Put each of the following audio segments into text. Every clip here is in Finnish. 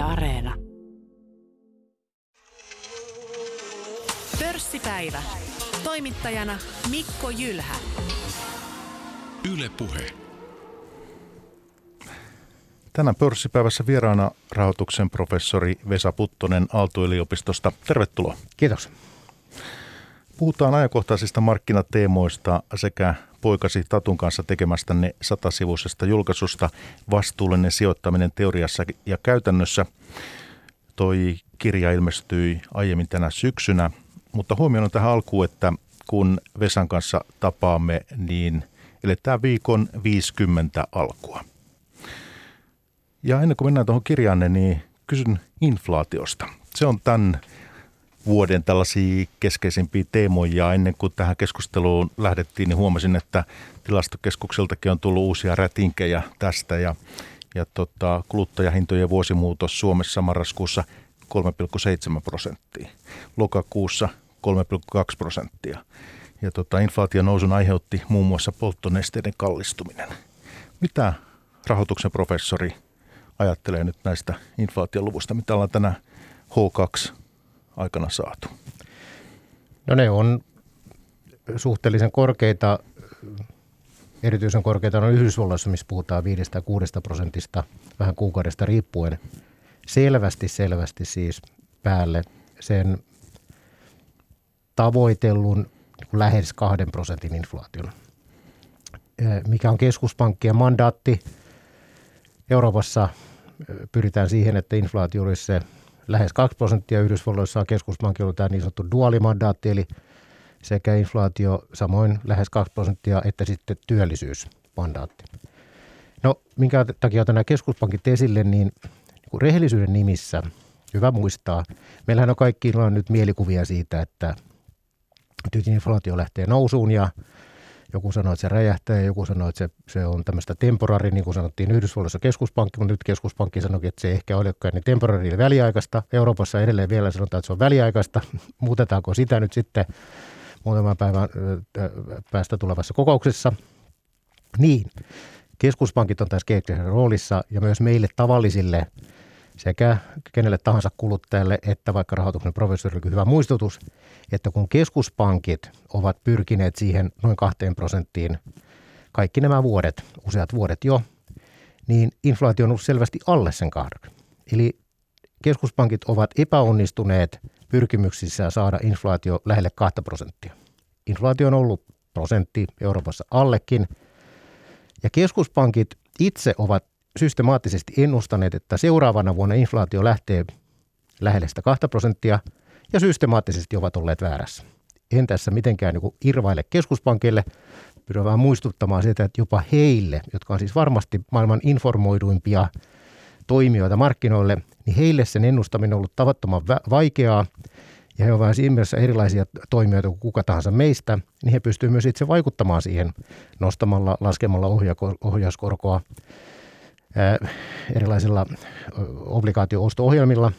Yle Areena. Pörssipäivä. Toimittajana Mikko Jylhä. Yle Puhe. Tänään pörssipäivässä vieraana rahoituksen professori Vesa Puttonen Aalto-yliopistosta. Tervetuloa. Kiitos. Puhutaan ajankohtaisista markkinateemoista sekä poikasi Tatun kanssa tekemästänne satasivuisesta julkaisusta Vastuullinen sijoittaminen teoriassa ja käytännössä. Toi kirja ilmestyi aiemmin tänä syksynä, mutta huomioon tähän alkuun, että kun Vesan kanssa tapaamme, niin eletään viikon 50 alkua. Ja ennen kuin mennään tuohon kirjaanne, niin kysyn inflaatiosta. Se on tämän vuoden tällaisia keskeisimpiä teemoja. Ennen kuin tähän keskusteluun lähdettiin, niin huomasin, että tilastokeskukseltakin on tullut uusia rätinkejä tästä ja, ja tota, kuluttajahintojen vuosimuutos Suomessa marraskuussa 3,7 prosenttia, lokakuussa 3,2 prosenttia. Ja tota, inflaation nousun aiheutti muun muassa polttonesteiden kallistuminen. Mitä rahoituksen professori ajattelee nyt näistä inflaatioluvusta, mitä ollaan tänä H2 aikana saatu? No ne on suhteellisen korkeita, erityisen korkeita on Yhdysvalloissa, missä puhutaan 5-6 prosentista vähän kuukaudesta riippuen. Selvästi, selvästi siis päälle sen tavoitellun lähes kahden prosentin inflaation. Mikä on keskuspankkien mandaatti? Euroopassa pyritään siihen, että inflaatio olisi se lähes 2 prosenttia. Yhdysvalloissa on keskuspankki ollut tämä niin sanottu duaalimandaatti, eli sekä inflaatio samoin lähes 2 prosenttia, että sitten työllisyysmandaatti. No, minkä takia otan nämä keskuspankit esille, niin, niin rehellisyyden nimissä hyvä muistaa. Meillähän on kaikki on nyt mielikuvia siitä, että nyt inflaatio lähtee nousuun ja joku sanoo, että se räjähtää joku sanoo, että se, se on tämmöistä temporari, niin kuin sanottiin Yhdysvalloissa keskuspankki, mutta nyt keskuspankki sanoi, että se ei ehkä olekaan niin temporari väliaikaista. Euroopassa edelleen vielä sanotaan, että se on väliaikaista. Muutetaanko sitä nyt sitten muutaman päivän päästä tulevassa kokouksessa? Niin, keskuspankit on tässä kehittäjän roolissa ja myös meille tavallisille sekä kenelle tahansa kuluttajalle että vaikka rahoituksen professorille hyvä muistutus, että kun keskuspankit ovat pyrkineet siihen noin kahteen prosenttiin kaikki nämä vuodet, useat vuodet jo, niin inflaatio on ollut selvästi alle sen kahden. Eli keskuspankit ovat epäonnistuneet pyrkimyksissä saada inflaatio lähelle 2 prosenttia. Inflaatio on ollut prosentti Euroopassa allekin. Ja keskuspankit itse ovat systemaattisesti ennustaneet, että seuraavana vuonna inflaatio lähtee lähelle sitä 2 prosenttia ja systemaattisesti ovat olleet väärässä. En tässä mitenkään niin irvaile keskuspankille, pyydän vaan muistuttamaan sitä, että jopa heille, jotka on siis varmasti maailman informoiduimpia toimijoita markkinoille, niin heille sen ennustaminen on ollut tavattoman vaikeaa. Ja he ovat siinä mielessä erilaisia toimijoita kuin kuka tahansa meistä, niin he pystyvät myös itse vaikuttamaan siihen nostamalla, laskemalla ohjauskorkoa erilaisilla obligaatio-osto-ohjelmilla,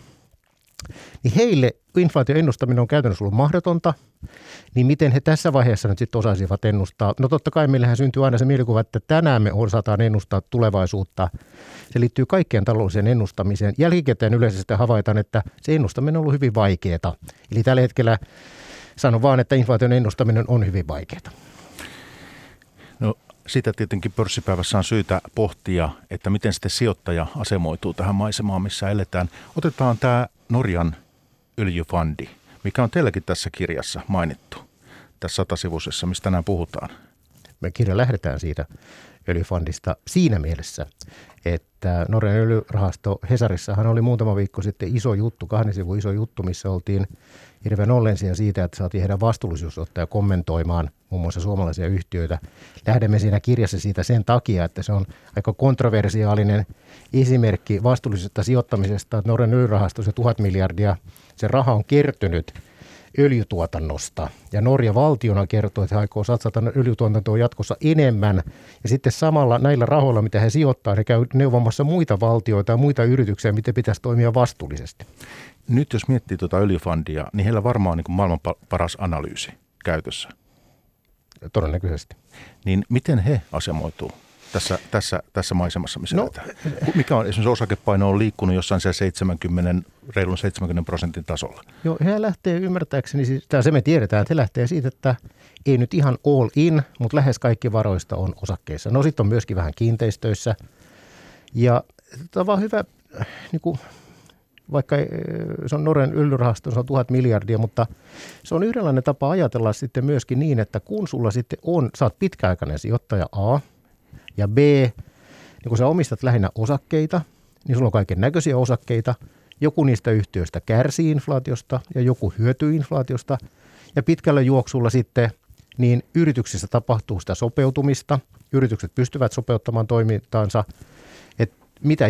niin heille inflaation ennustaminen on käytännössä ollut mahdotonta, niin miten he tässä vaiheessa nyt sitten osaisivat ennustaa? No totta kai meillähän syntyy aina se mielikuva, että tänään me osataan ennustaa tulevaisuutta. Se liittyy kaikkeen taloudelliseen ennustamiseen. Jälkikäteen yleisesti havaitaan, että se ennustaminen on ollut hyvin vaikeaa. Eli tällä hetkellä sanon vaan, että inflaation ennustaminen on hyvin vaikeaa. No sitä tietenkin pörssipäivässä on syytä pohtia, että miten sitten sijoittaja asemoituu tähän maisemaan, missä eletään. Otetaan tämä Norjan öljyfandi, mikä on teilläkin tässä kirjassa mainittu, tässä satasivuisessa, mistä tänään puhutaan. Me kirja lähdetään siitä öljyfondista siinä mielessä, että Norjan öljyrahasto Hesarissahan oli muutama viikko sitten iso juttu, kahden sivun iso juttu, missä oltiin hirveän ollensia siitä, että saatiin heidän vastuullisuusottaja kommentoimaan muun muassa suomalaisia yhtiöitä. Lähdemme siinä kirjassa siitä sen takia, että se on aika kontroversiaalinen esimerkki vastuullisesta sijoittamisesta. Norjan öljyrahasto, se tuhat miljardia, se raha on kertynyt öljytuotannosta. Ja Norja valtiona kertoo, että he aikoo satsata öljytuotantoon jatkossa enemmän. Ja sitten samalla näillä rahoilla, mitä he sijoittaa, he käy neuvomassa muita valtioita ja muita yrityksiä, miten pitäisi toimia vastuullisesti. Nyt jos miettii tuota öljyfandia, niin heillä varmaan on niin maailman paras analyysi käytössä. Todennäköisesti. Niin miten he asemoituu tässä, tässä, tässä maisemassa, missä no, Mikä on esimerkiksi osakepaino on liikkunut jossain siellä 70, reilun 70 prosentin tasolla? Joo, he lähtee ymmärtääkseni, siis, se me tiedetään, että he lähtee siitä, että ei nyt ihan all in, mutta lähes kaikki varoista on osakkeissa. No sitten on myöskin vähän kiinteistöissä. Ja tämä on vaan hyvä, niin kuin, vaikka se on Norjan yllyrahasto, se on tuhat miljardia, mutta se on yhdenlainen tapa ajatella sitten myöskin niin, että kun sulla sitten on, oot pitkäaikainen sijoittaja A ja B, niin kun sä omistat lähinnä osakkeita, niin sulla on kaiken näköisiä osakkeita. Joku niistä yhtiöistä kärsii inflaatiosta ja joku hyötyy inflaatiosta. Ja pitkällä juoksulla sitten niin yrityksissä tapahtuu sitä sopeutumista. Yritykset pystyvät sopeuttamaan toimintaansa. Mitä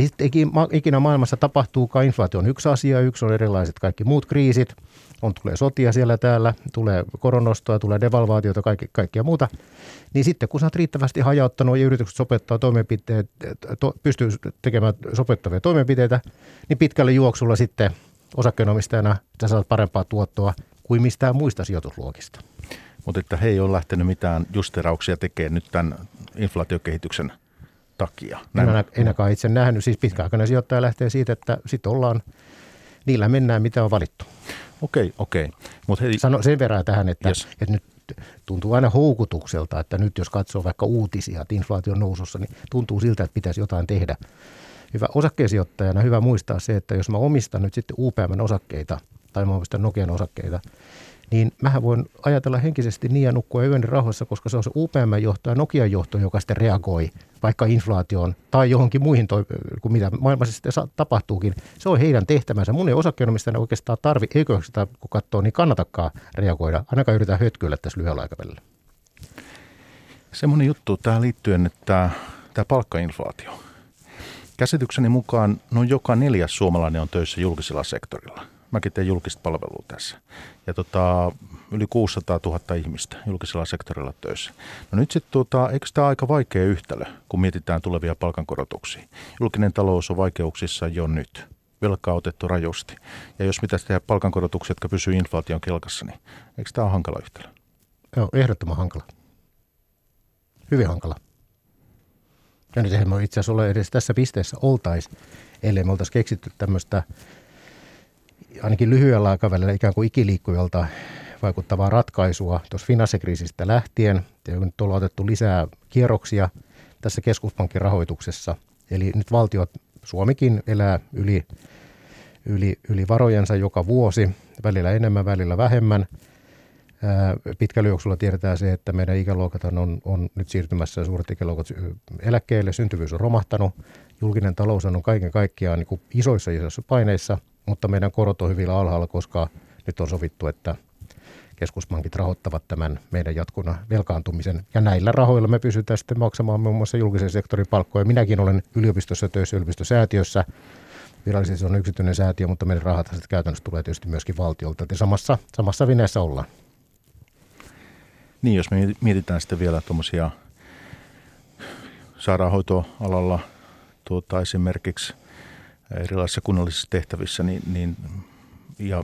ikinä maailmassa tapahtuukaan, inflaatio on yksi asia, yksi on erilaiset kaikki muut kriisit. On, tulee sotia siellä täällä, tulee koronostoa, tulee devalvaatiota, kaikki, kaikkia muuta. Niin sitten kun sä oot riittävästi hajauttanut ja yritykset sopeuttaa toimenpiteet, to, pystyy tekemään sopeuttavia toimenpiteitä, niin pitkällä juoksulla sitten osakkeenomistajana sä saat parempaa tuottoa kuin mistään muista sijoitusluokista. Mutta että he ei ole lähtenyt mitään justerauksia tekemään nyt tämän inflaatiokehityksen takia. Näin. En, ainakaan itse nähnyt. Siis pitkäaikainen sijoittaja lähtee siitä, että sitten ollaan, niillä mennään mitä on valittu. Okei, okei. Mut hei, Sano sen verran tähän, että, yes. että nyt tuntuu aina houkutukselta, että nyt jos katsoo vaikka uutisia, että inflaation nousussa, niin tuntuu siltä, että pitäisi jotain tehdä. Hyvä osakkeesijoittajana hyvä muistaa se, että jos mä omistan nyt sitten UPM osakkeita tai mä omistan Nokian osakkeita, niin mähän voin ajatella henkisesti niin ja nukkua yöni rauhassa, koska se on se UPM-johto ja Nokian johto, joka sitten reagoi vaikka inflaatioon tai johonkin muihin, toi, kuin mitä maailmassa sitten tapahtuukin. Se on heidän tehtävänsä. Mun ei osakkeenomistajana oikeastaan tarvi, eikö sitä kun katsoo, niin kannatakaan reagoida. Ainakaan yritetään hötkyillä tässä lyhyellä aikavälillä. Semmoinen juttu tähän liittyen, että tämä palkkainflaatio. Käsitykseni mukaan noin joka neljäs suomalainen on töissä julkisella sektorilla – Mäkin teen julkista palvelua tässä. Ja tota, yli 600 000 ihmistä julkisella sektorilla töissä. No nyt sitten, tota, eikö tämä aika vaikea yhtälö, kun mietitään tulevia palkankorotuksia? Julkinen talous on vaikeuksissa jo nyt. Velkaa otettu rajusti. Ja jos pitäisi tehdä palkankorotuksia, jotka pysyvät inflaation kelkassa, niin eikö tämä ole hankala yhtälö? Joo, ehdottoman hankala. Hyvin hankala. Ja nyt eihän me itse asiassa ole edes tässä pisteessä oltaisi, ellei me oltaisi keksitty tämmöistä ainakin lyhyellä aikavälillä ikään kuin ikiliikkujalta vaikuttavaa ratkaisua tuossa finanssikriisistä lähtien. Ja nyt ollaan otettu lisää kierroksia tässä keskuspankin rahoituksessa. Eli nyt valtiot, Suomikin elää yli, yli, yli varojensa joka vuosi, välillä enemmän, välillä vähemmän. Pitkällä juoksulla tiedetään se, että meidän ikäluokat on, on nyt siirtymässä suuret ikäluokat eläkkeelle, syntyvyys on romahtanut, julkinen talous on kaiken kaikkiaan niin kuin isoissa isoissa paineissa – mutta meidän korot on hyvin alhaalla, koska nyt on sovittu, että keskuspankit rahoittavat tämän meidän jatkuna velkaantumisen. Ja näillä rahoilla me pysytään sitten maksamaan muun muassa julkisen sektorin palkkoja. Minäkin olen yliopistossa töissä yliopistosäätiössä. Virallisesti se on yksityinen säätiö, mutta meidän rahat käytännössä tulee tietysti myöskin valtiolta. Ja samassa, samassa vineessä ollaan. Niin, jos me mietitään sitten vielä tuommoisia sairaanhoitoalalla tuota, esimerkiksi erilaisissa kunnallisissa tehtävissä, niin, niin, ja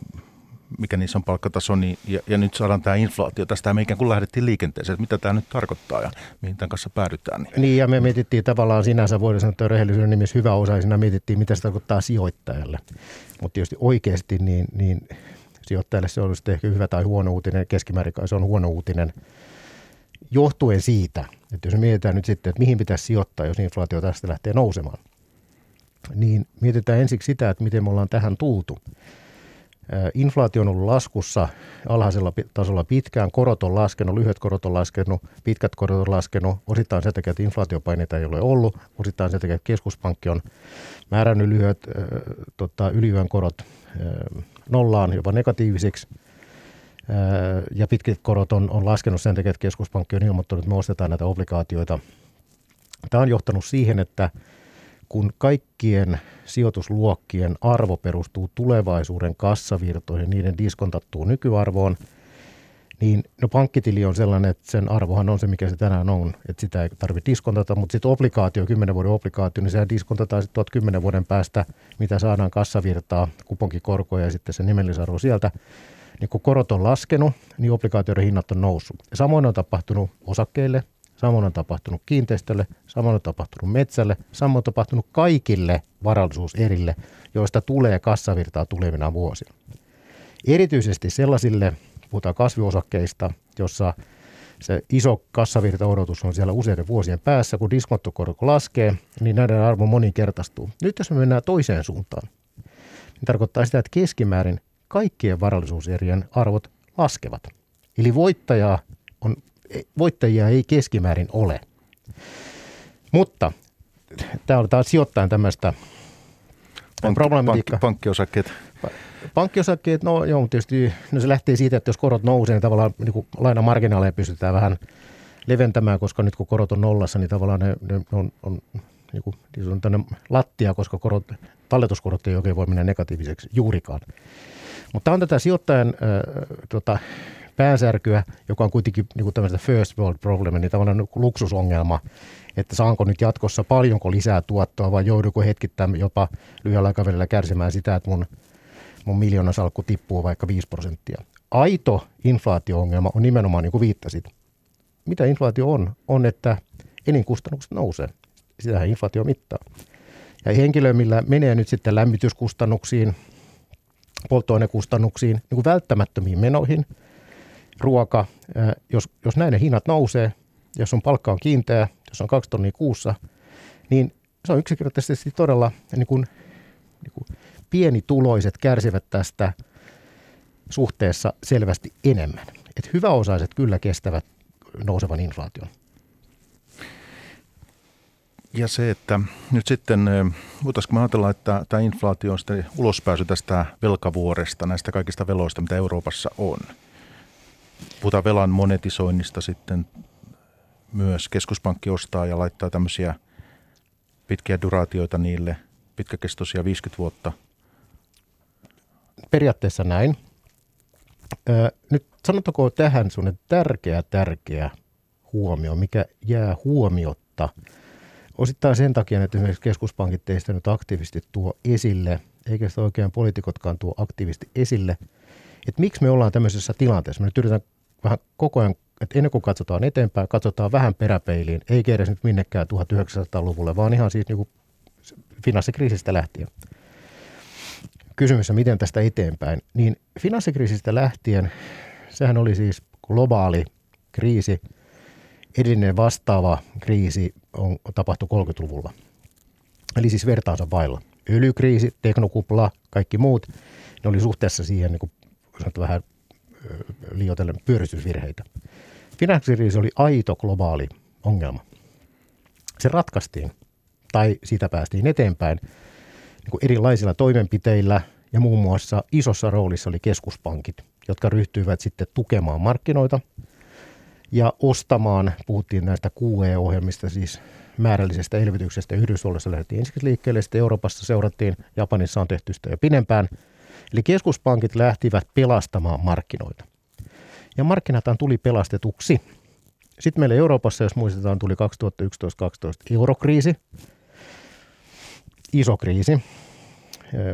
mikä niissä on palkkataso, niin, ja, ja nyt saadaan tämä inflaatio. Tästä me ikään kuin lähdettiin liikenteeseen, että mitä tämä nyt tarkoittaa ja mihin tämän kanssa päädytään. Niin, niin ja me mietittiin tavallaan sinänsä, voidaan sanoa, että rehellisyyden nimissä hyvä osaisena mietittiin, mitä se tarkoittaa sijoittajalle. Mutta tietysti oikeasti niin, niin sijoittajalle se on sitten ehkä hyvä tai huono uutinen, keskimäärin se on huono uutinen, johtuen siitä, että jos mietitään nyt sitten, että mihin pitäisi sijoittaa, jos inflaatio tästä lähtee nousemaan – niin mietitään ensiksi sitä, että miten me ollaan tähän tultu. Inflaatio on ollut laskussa alhaisella tasolla pitkään, korot on laskenut, lyhyet korot on laskenut, pitkät korot on laskenut, osittain sen takia, että inflaatiopaineita ei ole ollut, osittain sen takia, että keskuspankki on määrännyt lyhyet äh, tota, yliyön korot äh, nollaan, jopa negatiivisiksi, äh, ja pitkät korot on, on laskenut sen takia, että keskuspankki on ilmoittanut, että me ostetaan näitä obligaatioita. Tämä on johtanut siihen, että kun kaikkien sijoitusluokkien arvo perustuu tulevaisuuden kassavirtoihin, niiden diskontattuun nykyarvoon, niin no pankkitili on sellainen, että sen arvohan on se, mikä se tänään on, että sitä ei tarvitse diskontata, mutta sitten obligaatio, 10 vuoden obligaatio, niin sehän diskontataan sitten 10 vuoden päästä, mitä saadaan kassavirtaa, kuponkikorkoja ja sitten se nimellisarvo sieltä. Niin kun korot on laskenut, niin obligaatioiden hinnat on noussut. Samoin on tapahtunut osakkeille, samoin on tapahtunut kiinteistölle, samoin on tapahtunut metsälle, samoin on tapahtunut kaikille varallisuuserille, joista tulee kassavirtaa tulevina vuosina. Erityisesti sellaisille, puhutaan kasviosakkeista, jossa se iso kassavirtaodotus on siellä useiden vuosien päässä, kun diskonttokorko laskee, niin näiden arvo moninkertaistuu. Nyt jos me mennään toiseen suuntaan, niin tarkoittaa sitä, että keskimäärin kaikkien varallisuuserien arvot laskevat. Eli voittajaa on, voittajia ei keskimäärin ole. Mutta tämä on taas sijoittajan tämmöistä Pankki, pankki, pankkiosakkeet. Pankkiosakkeet, no joo, tietysti no se lähtee siitä, että jos korot nousee, niin tavallaan niin lainamarginaaleja pystytään vähän leventämään, koska nyt kun korot on nollassa, niin tavallaan ne, ne on, on, niin kuin, niin on tänne lattia, koska korot, talletuskorot ei oikein voi mennä negatiiviseksi juurikaan. Mutta on tätä sijoittajan äh, tota, päänsärkyä, joka on kuitenkin niin tämmöistä first world problem, niin niin luksusongelma, että saanko nyt jatkossa paljonko lisää tuottoa vai jouduko hetkittäin jopa lyhyellä aikavälillä kärsimään sitä, että mun, mun miljoonasalkku tippuu vaikka 5 prosenttia. Aito inflaatio-ongelma on nimenomaan niin kuin viittasit. Mitä inflaatio on? On, että elinkustannukset nousee. Sitähän inflaatio mittaa. Ja henkilö, millä menee nyt sitten lämmityskustannuksiin, polttoainekustannuksiin, niin kuin välttämättömiin menoihin, ruoka, jos, jos näiden hinnat nousee, jos on palkka on kiinteä, jos on kaksi tonnia kuussa, niin se on yksinkertaisesti todella niin kuin, niin kuin pienituloiset kärsivät tästä suhteessa selvästi enemmän. Et hyväosaiset kyllä kestävät nousevan inflaation. Ja se, että nyt sitten, voitaisiinko me ajatella, että tämä inflaatio on sitten ulospääsy tästä velkavuoresta, näistä kaikista veloista, mitä Euroopassa on. Puhutaan velan monetisoinnista sitten myös. Keskuspankki ostaa ja laittaa tämmöisiä pitkiä duraatioita niille, pitkäkestoisia 50 vuotta. Periaatteessa näin. nyt sanotaanko tähän sun tärkeä, tärkeä huomio, mikä jää huomiotta – Osittain sen takia, että esimerkiksi keskuspankit teistä nyt aktiivisesti tuo esille, eikä sitä oikein poliitikotkaan tuo aktiivisesti esille, että miksi me ollaan tämmöisessä tilanteessa. Me nyt yritetään vähän koko ajan, että ennen kuin katsotaan eteenpäin, katsotaan vähän peräpeiliin, ei edes nyt minnekään 1900-luvulle, vaan ihan siis niin kuin finanssikriisistä lähtien. Kysymys on, miten tästä eteenpäin. Niin finanssikriisistä lähtien, sehän oli siis globaali kriisi – Edellinen vastaava kriisi on, tapahtui 30-luvulla. Eli siis vertaansa vailla. Öljykriisi, teknokupla, kaikki muut, ne oli suhteessa siihen niin kuin, vähän liioitellen pyöristysvirheitä. Finanssikriisi oli aito globaali ongelma. Se ratkaistiin, tai siitä päästiin eteenpäin niin kuin erilaisilla toimenpiteillä, ja muun muassa isossa roolissa oli keskuspankit, jotka ryhtyivät sitten tukemaan markkinoita – ja ostamaan, puhuttiin näistä QE-ohjelmista, siis määrällisestä elvytyksestä. Yhdysvalloissa lähdettiin ensin liikkeelle, sitten Euroopassa seurattiin, Japanissa on tehty sitä jo pidempään. Eli keskuspankit lähtivät pelastamaan markkinoita. Ja markkinatan tuli pelastetuksi. Sitten meillä Euroopassa, jos muistetaan, tuli 2011-2012 eurokriisi, iso kriisi.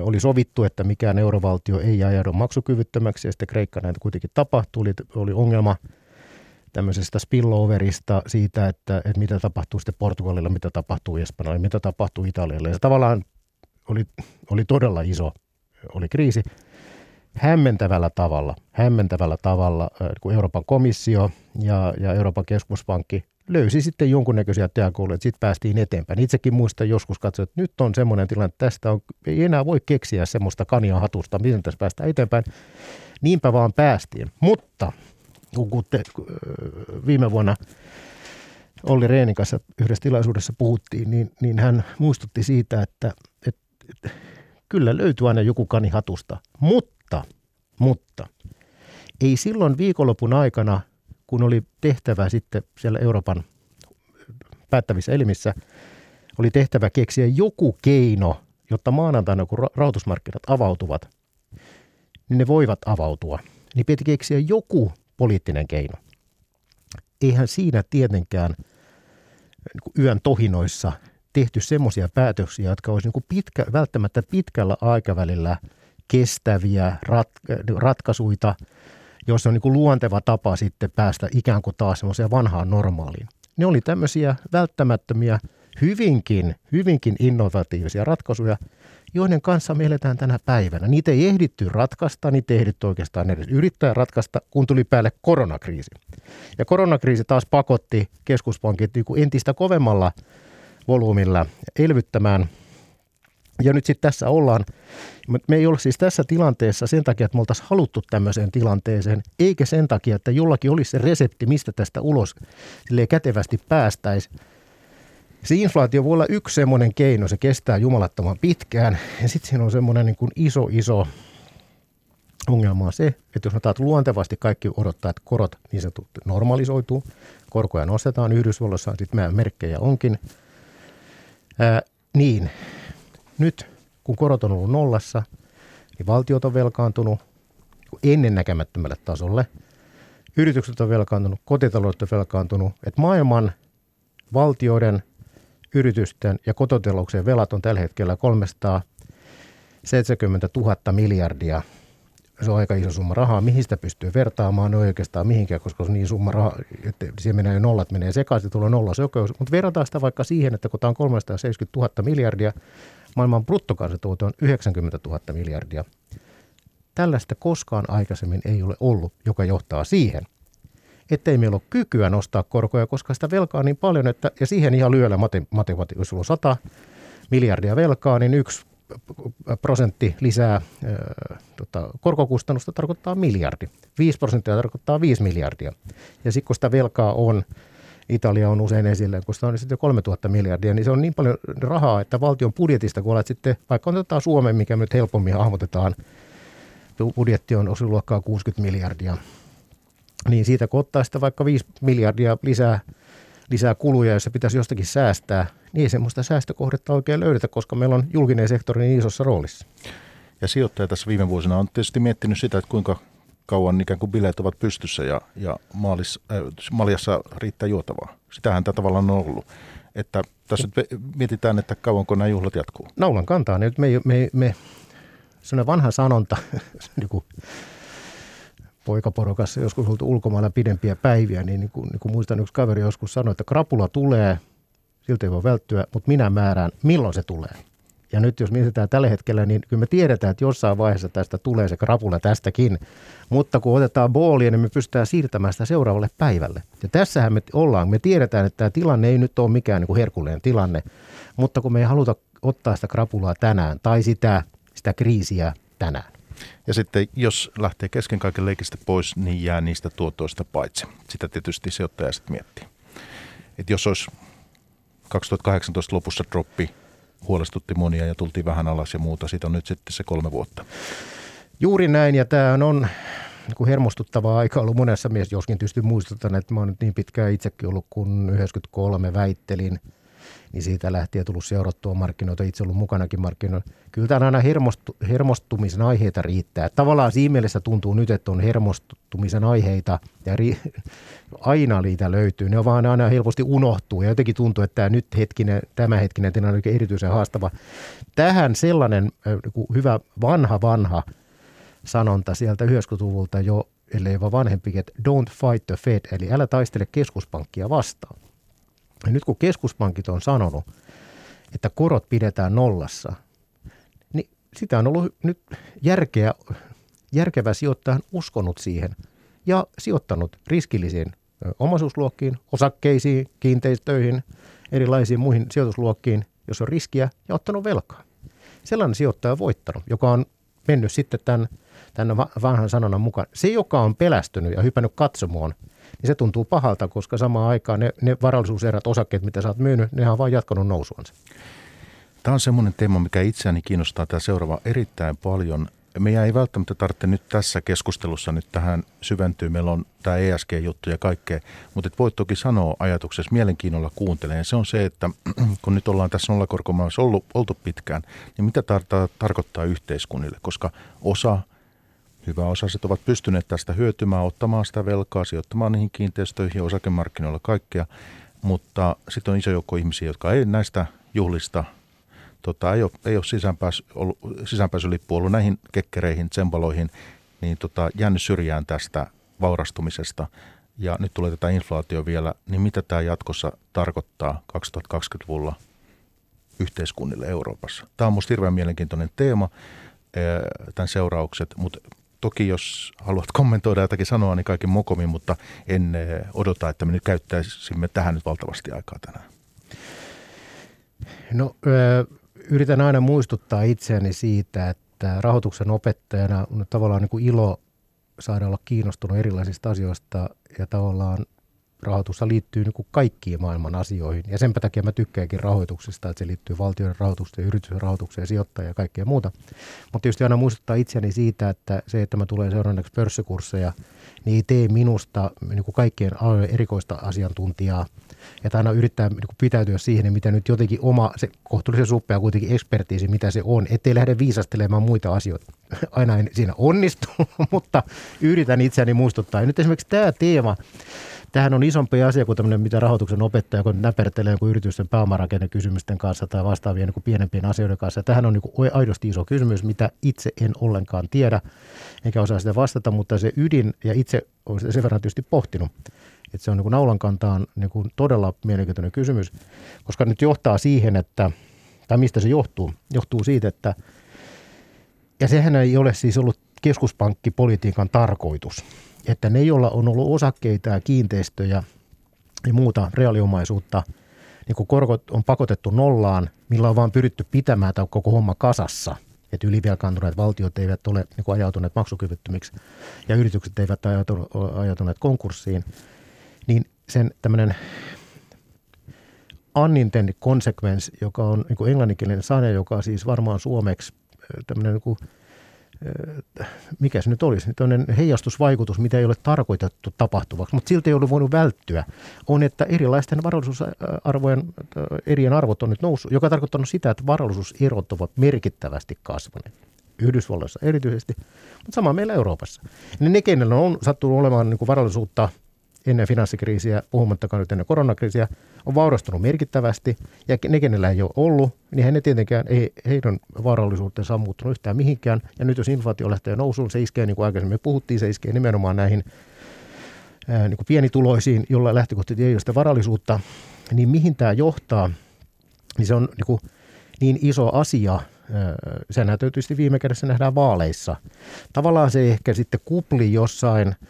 Oli sovittu, että mikään eurovaltio ei ajaudu maksukyvyttömäksi, ja sitten Kreikka näitä kuitenkin tapahtui, oli, ongelma – tämmöisestä spilloverista siitä, että, että mitä tapahtuu sitten Portugalilla, mitä tapahtuu Espanjalle, mitä tapahtuu Italialle. Ja tavallaan oli, oli todella iso, oli kriisi. Hämmentävällä tavalla, hämmentävällä tavalla, kun Euroopan komissio ja, ja Euroopan keskuspankki löysi sitten jonkunnäköisiä teakouluja, että sitten päästiin eteenpäin. Itsekin muistan joskus katsoa, että nyt on semmoinen tilanne, että tästä on, ei enää voi keksiä semmoista kania hatusta, miten tässä päästään eteenpäin. Niinpä vaan päästiin. Mutta kun te, viime vuonna Olli Reenin kanssa yhdessä tilaisuudessa puhuttiin, niin, niin hän muistutti siitä, että, että, että kyllä löytyy aina joku kani hatusta, mutta, mutta ei silloin viikonlopun aikana, kun oli tehtävä sitten siellä Euroopan päättävissä elimissä, oli tehtävä keksiä joku keino, jotta maanantaina, kun rahoitusmarkkinat avautuvat, niin ne voivat avautua. Niin piti keksiä joku poliittinen keino. Eihän siinä tietenkään niin yön tohinoissa tehty semmoisia päätöksiä, jotka olisi niin pitkä, välttämättä pitkällä aikavälillä kestäviä rat- ratkaisuja, joissa on niin kuin luonteva tapa sitten päästä ikään kuin taas semmoiseen vanhaan normaaliin. ne oli tämmöisiä välttämättömiä, hyvinkin, hyvinkin innovatiivisia ratkaisuja, joiden kanssa me eletään tänä päivänä. Niitä ei ehditty ratkaista, niitä ei ehditty oikeastaan edes yrittää ratkaista, kun tuli päälle koronakriisi. Ja koronakriisi taas pakotti keskuspankit niin kuin entistä kovemmalla volyymilla elvyttämään. Ja nyt sitten tässä ollaan. Me ei ole siis tässä tilanteessa sen takia, että me oltaisiin haluttu tämmöiseen tilanteeseen, eikä sen takia, että jollakin olisi se resepti, mistä tästä ulos kätevästi päästäisiin se inflaatio voi olla yksi semmoinen keino, se kestää jumalattoman pitkään. Ja sitten siinä on semmoinen niin kuin iso, iso ongelma on se, että jos taas luontevasti kaikki odottaa, että korot niin se normalisoituu, korkoja nostetaan Yhdysvalloissa, sitten merkkejä onkin, ää, niin nyt kun korot on ollut nollassa, niin valtiot on velkaantunut ennennäkemättömälle tasolle, yritykset on velkaantunut, kotitaloudet on velkaantunut, että maailman valtioiden – yritysten ja kototalouksien velat on tällä hetkellä 370 000 miljardia. Se on aika iso summa rahaa. Mihin sitä pystyy vertaamaan? No oikeastaan mihinkään, koska se on niin summa rahaa, että siihen menee nollat, menee sekaisin, tulee nolla sokeus. Mutta verrataan sitä vaikka siihen, että kun tämä on 370 000 miljardia, maailman bruttokansantuote on 90 000 miljardia. Tällaista koskaan aikaisemmin ei ole ollut, joka johtaa siihen, ettei meillä ole kykyä nostaa korkoja, koska sitä velkaa on niin paljon, että, ja siihen ihan lyöllä matematiikka, jos sulla on 100 miljardia velkaa, niin yksi prosentti lisää ää, tota, korkokustannusta tarkoittaa miljardi. 5 prosenttia tarkoittaa 5 miljardia. Ja sitten kun sitä velkaa on, Italia on usein esillä, kun sitä on sitten 3000 miljardia, niin se on niin paljon rahaa, että valtion budjetista, kun olet sitten, vaikka otetaan Suomen, mikä nyt helpommin hahmotetaan, budjetti on osuusluokkaa 60 miljardia, niin siitä kun ottaa sitä vaikka 5 miljardia lisää, lisää kuluja, jos se pitäisi jostakin säästää, niin ei semmoista säästökohdetta oikein löydetä, koska meillä on julkinen sektori niin isossa roolissa. Ja sijoittaja tässä viime vuosina on tietysti miettinyt sitä, että kuinka kauan ikään kuin bileet ovat pystyssä ja, ja maalis, äh, maljassa riittää juotavaa. Sitähän tämä tavallaan on ollut. Että tässä nyt mietitään, että kauanko nämä juhlat jatkuu. Naulan kantaa. Nyt me, me, me, sellainen vanha sanonta, niin kuin poikaporokassa joskus oltu ulkomailla pidempiä päiviä, niin, niin, kuin, niin kuin muistan yksi kaveri joskus sanoi, että krapula tulee, siltä ei voi välttyä, mutta minä määrään, milloin se tulee. Ja nyt jos mietitään tällä hetkellä, niin kyllä me tiedetään, että jossain vaiheessa tästä tulee se krapula tästäkin. Mutta kun otetaan boolia, niin me pystytään siirtämään sitä seuraavalle päivälle. Ja tässähän me ollaan. Me tiedetään, että tämä tilanne ei nyt ole mikään niin kuin herkullinen tilanne. Mutta kun me ei haluta ottaa sitä krapulaa tänään tai sitä, sitä kriisiä tänään. Ja sitten jos lähtee kesken kaiken leikistä pois, niin jää niistä tuotoista paitsi. Sitä tietysti sijoittaja sitten miettii. että jos olisi 2018 lopussa droppi, huolestutti monia ja tultiin vähän alas ja muuta. Siitä on nyt sitten se kolme vuotta. Juuri näin ja tämä on niin hermostuttavaa aika ollut monessa mielessä, joskin tietysti muistutan, että mä oon nyt niin pitkään itsekin ollut, kun 93 väittelin – niin siitä lähtien tullut seurattua markkinoita, itse ollut mukanakin markkinoilla. Kyllä tämä aina hermostu, hermostumisen aiheita riittää. Tavallaan siinä mielessä tuntuu nyt, että on hermostumisen aiheita ja ri, aina niitä löytyy. Ne vaan aina helposti unohtuu ja jotenkin tuntuu, että tämä nyt hetkinen, tämä hetkinen tilanne on erityisen haastava. Tähän sellainen hyvä vanha vanha sanonta sieltä 90-luvulta jo, ellei vaan vanhempi, että don't fight the Fed, eli älä taistele keskuspankkia vastaan. Ja nyt kun keskuspankit on sanonut, että korot pidetään nollassa, niin sitä on ollut nyt järkeä, järkevä sijoittaja uskonut siihen ja sijoittanut riskillisiin omaisuusluokkiin, osakkeisiin, kiinteistöihin, erilaisiin muihin sijoitusluokkiin, jos on riskiä, ja ottanut velkaa. Sellainen sijoittaja on voittanut, joka on mennyt sitten tämän, tämän vanhan sanonnan mukaan. Se, joka on pelästynyt ja hypännyt katsomoon, niin se tuntuu pahalta, koska samaan aikaan ne, ne varallisuuserät, osakkeet, mitä sä oot myynyt, ne on vaan jatkanut nousuansa. Tämä on semmoinen teema, mikä itseäni kiinnostaa tämä seuraava erittäin paljon. Meidän ei välttämättä tarvitse nyt tässä keskustelussa nyt tähän syventyä. Meillä on tämä ESG-juttu ja kaikkea, mutta et voit toki sanoa ajatuksessa mielenkiinnolla kuuntelee. Se on se, että kun nyt ollaan tässä nollakorkomaassa ollut, oltu pitkään, niin mitä tar- tarkoittaa yhteiskunnille, koska osa – Hyväosaiset ovat pystyneet tästä hyötymään, ottamaan sitä velkaa, sijoittamaan niihin kiinteistöihin ja osakemarkkinoilla kaikkea, mutta sitten on iso joukko ihmisiä, jotka ei näistä juhlista, tota, ei ole, ei ole sisäänpääs, ollut, sisäänpääsylippu ollut näihin kekkereihin, tsempaloihin, niin tota, jäänyt syrjään tästä vaurastumisesta. ja nyt tulee tätä inflaatio vielä, niin mitä tämä jatkossa tarkoittaa 2020-luvulla yhteiskunnille Euroopassa? Tämä on minusta hirveän mielenkiintoinen teema, tämän seuraukset, mutta toki jos haluat kommentoida jotakin sanoa, niin kaiken mokomin, mutta en odota, että me nyt käyttäisimme tähän nyt valtavasti aikaa tänään. No yritän aina muistuttaa itseäni siitä, että rahoituksen opettajana on tavallaan niin kuin ilo saada olla kiinnostunut erilaisista asioista ja tavallaan rahoitussa liittyy niin kaikkiin maailman asioihin. Ja sen takia mä tykkäänkin rahoituksesta, että se liittyy valtion rahoitukseen, yritysten rahoitukseen, sijoittajia ja kaikkea muuta. Mutta tietysti aina muistuttaa itseäni siitä, että se, että mä tulen seuraavaksi pörssikursseja, niin ei tee minusta niin kuin kaikkien erikoista asiantuntijaa. Että aina yrittää niin kuin pitäytyä siihen, mitä nyt jotenkin oma, se kohtuullisen suppea kuitenkin ekspertiisi, mitä se on, ettei lähde viisastelemaan muita asioita. Aina en siinä onnistu, mutta yritän itseäni muistuttaa. Ja nyt esimerkiksi tämä teema, Tähän on isompi asia kuin tämmöinen, mitä rahoituksen opettaja, kun näpertelee kuin yritysten pääomarakennekysymysten kanssa tai vastaavien niin kuin pienempien asioiden kanssa. Tähän on niin kuin aidosti iso kysymys, mitä itse en ollenkaan tiedä, enkä osaa sitä vastata, mutta se ydin, ja itse olen sitä sen verran tietysti pohtinut, että se on niin kuin naulan kantaan niin kuin todella mielenkiintoinen kysymys, koska nyt johtaa siihen, että, tai mistä se johtuu? Johtuu siitä, että, ja sehän ei ole siis ollut keskuspankkipolitiikan tarkoitus että ne, joilla on ollut osakkeita ja kiinteistöjä ja muuta reaaliomaisuutta, niin kun korkot on pakotettu nollaan, millä on vaan pyritty pitämään tämä koko homma kasassa, että ylivelkaantuneet valtiot eivät ole niin kuin ajautuneet maksukyvyttömiksi ja yritykset eivät ole ajautuneet konkurssiin, niin sen tämmöinen unintended consequence, joka on niin englanninkielinen sana, joka siis varmaan suomeksi tämmöinen niin mikä se nyt olisi, tämmöinen heijastusvaikutus, mitä ei ole tarkoitettu tapahtuvaksi, mutta silti ei ollut voinut välttyä, on, että erilaisten varallisuusarvojen erien arvot on nyt noussut, joka tarkoittanut sitä, että varallisuuserot ovat merkittävästi kasvaneet. Yhdysvalloissa erityisesti, mutta sama meillä Euroopassa. Ne, ne kenellä on sattunut olemaan niin kuin varallisuutta – ennen finanssikriisiä, puhumattakaan nyt ennen koronakriisiä, on vaurastunut merkittävästi. Ja ne, kenellä ei ole ollut, niin he tietenkään, ei, heidän vaarallisuutensa on muuttunut yhtään mihinkään. Ja nyt jos inflaatio lähtee nousuun, se iskee, niin kuin aikaisemmin puhuttiin, se iskee nimenomaan näihin ää, niin kuin pienituloisiin, joilla lähtökohtaisesti ei ole sitä varallisuutta. Niin mihin tämä johtaa, niin se on niin, kuin niin iso asia, se tietysti viime kädessä nähdään vaaleissa. Tavallaan se ehkä sitten kupli jossain –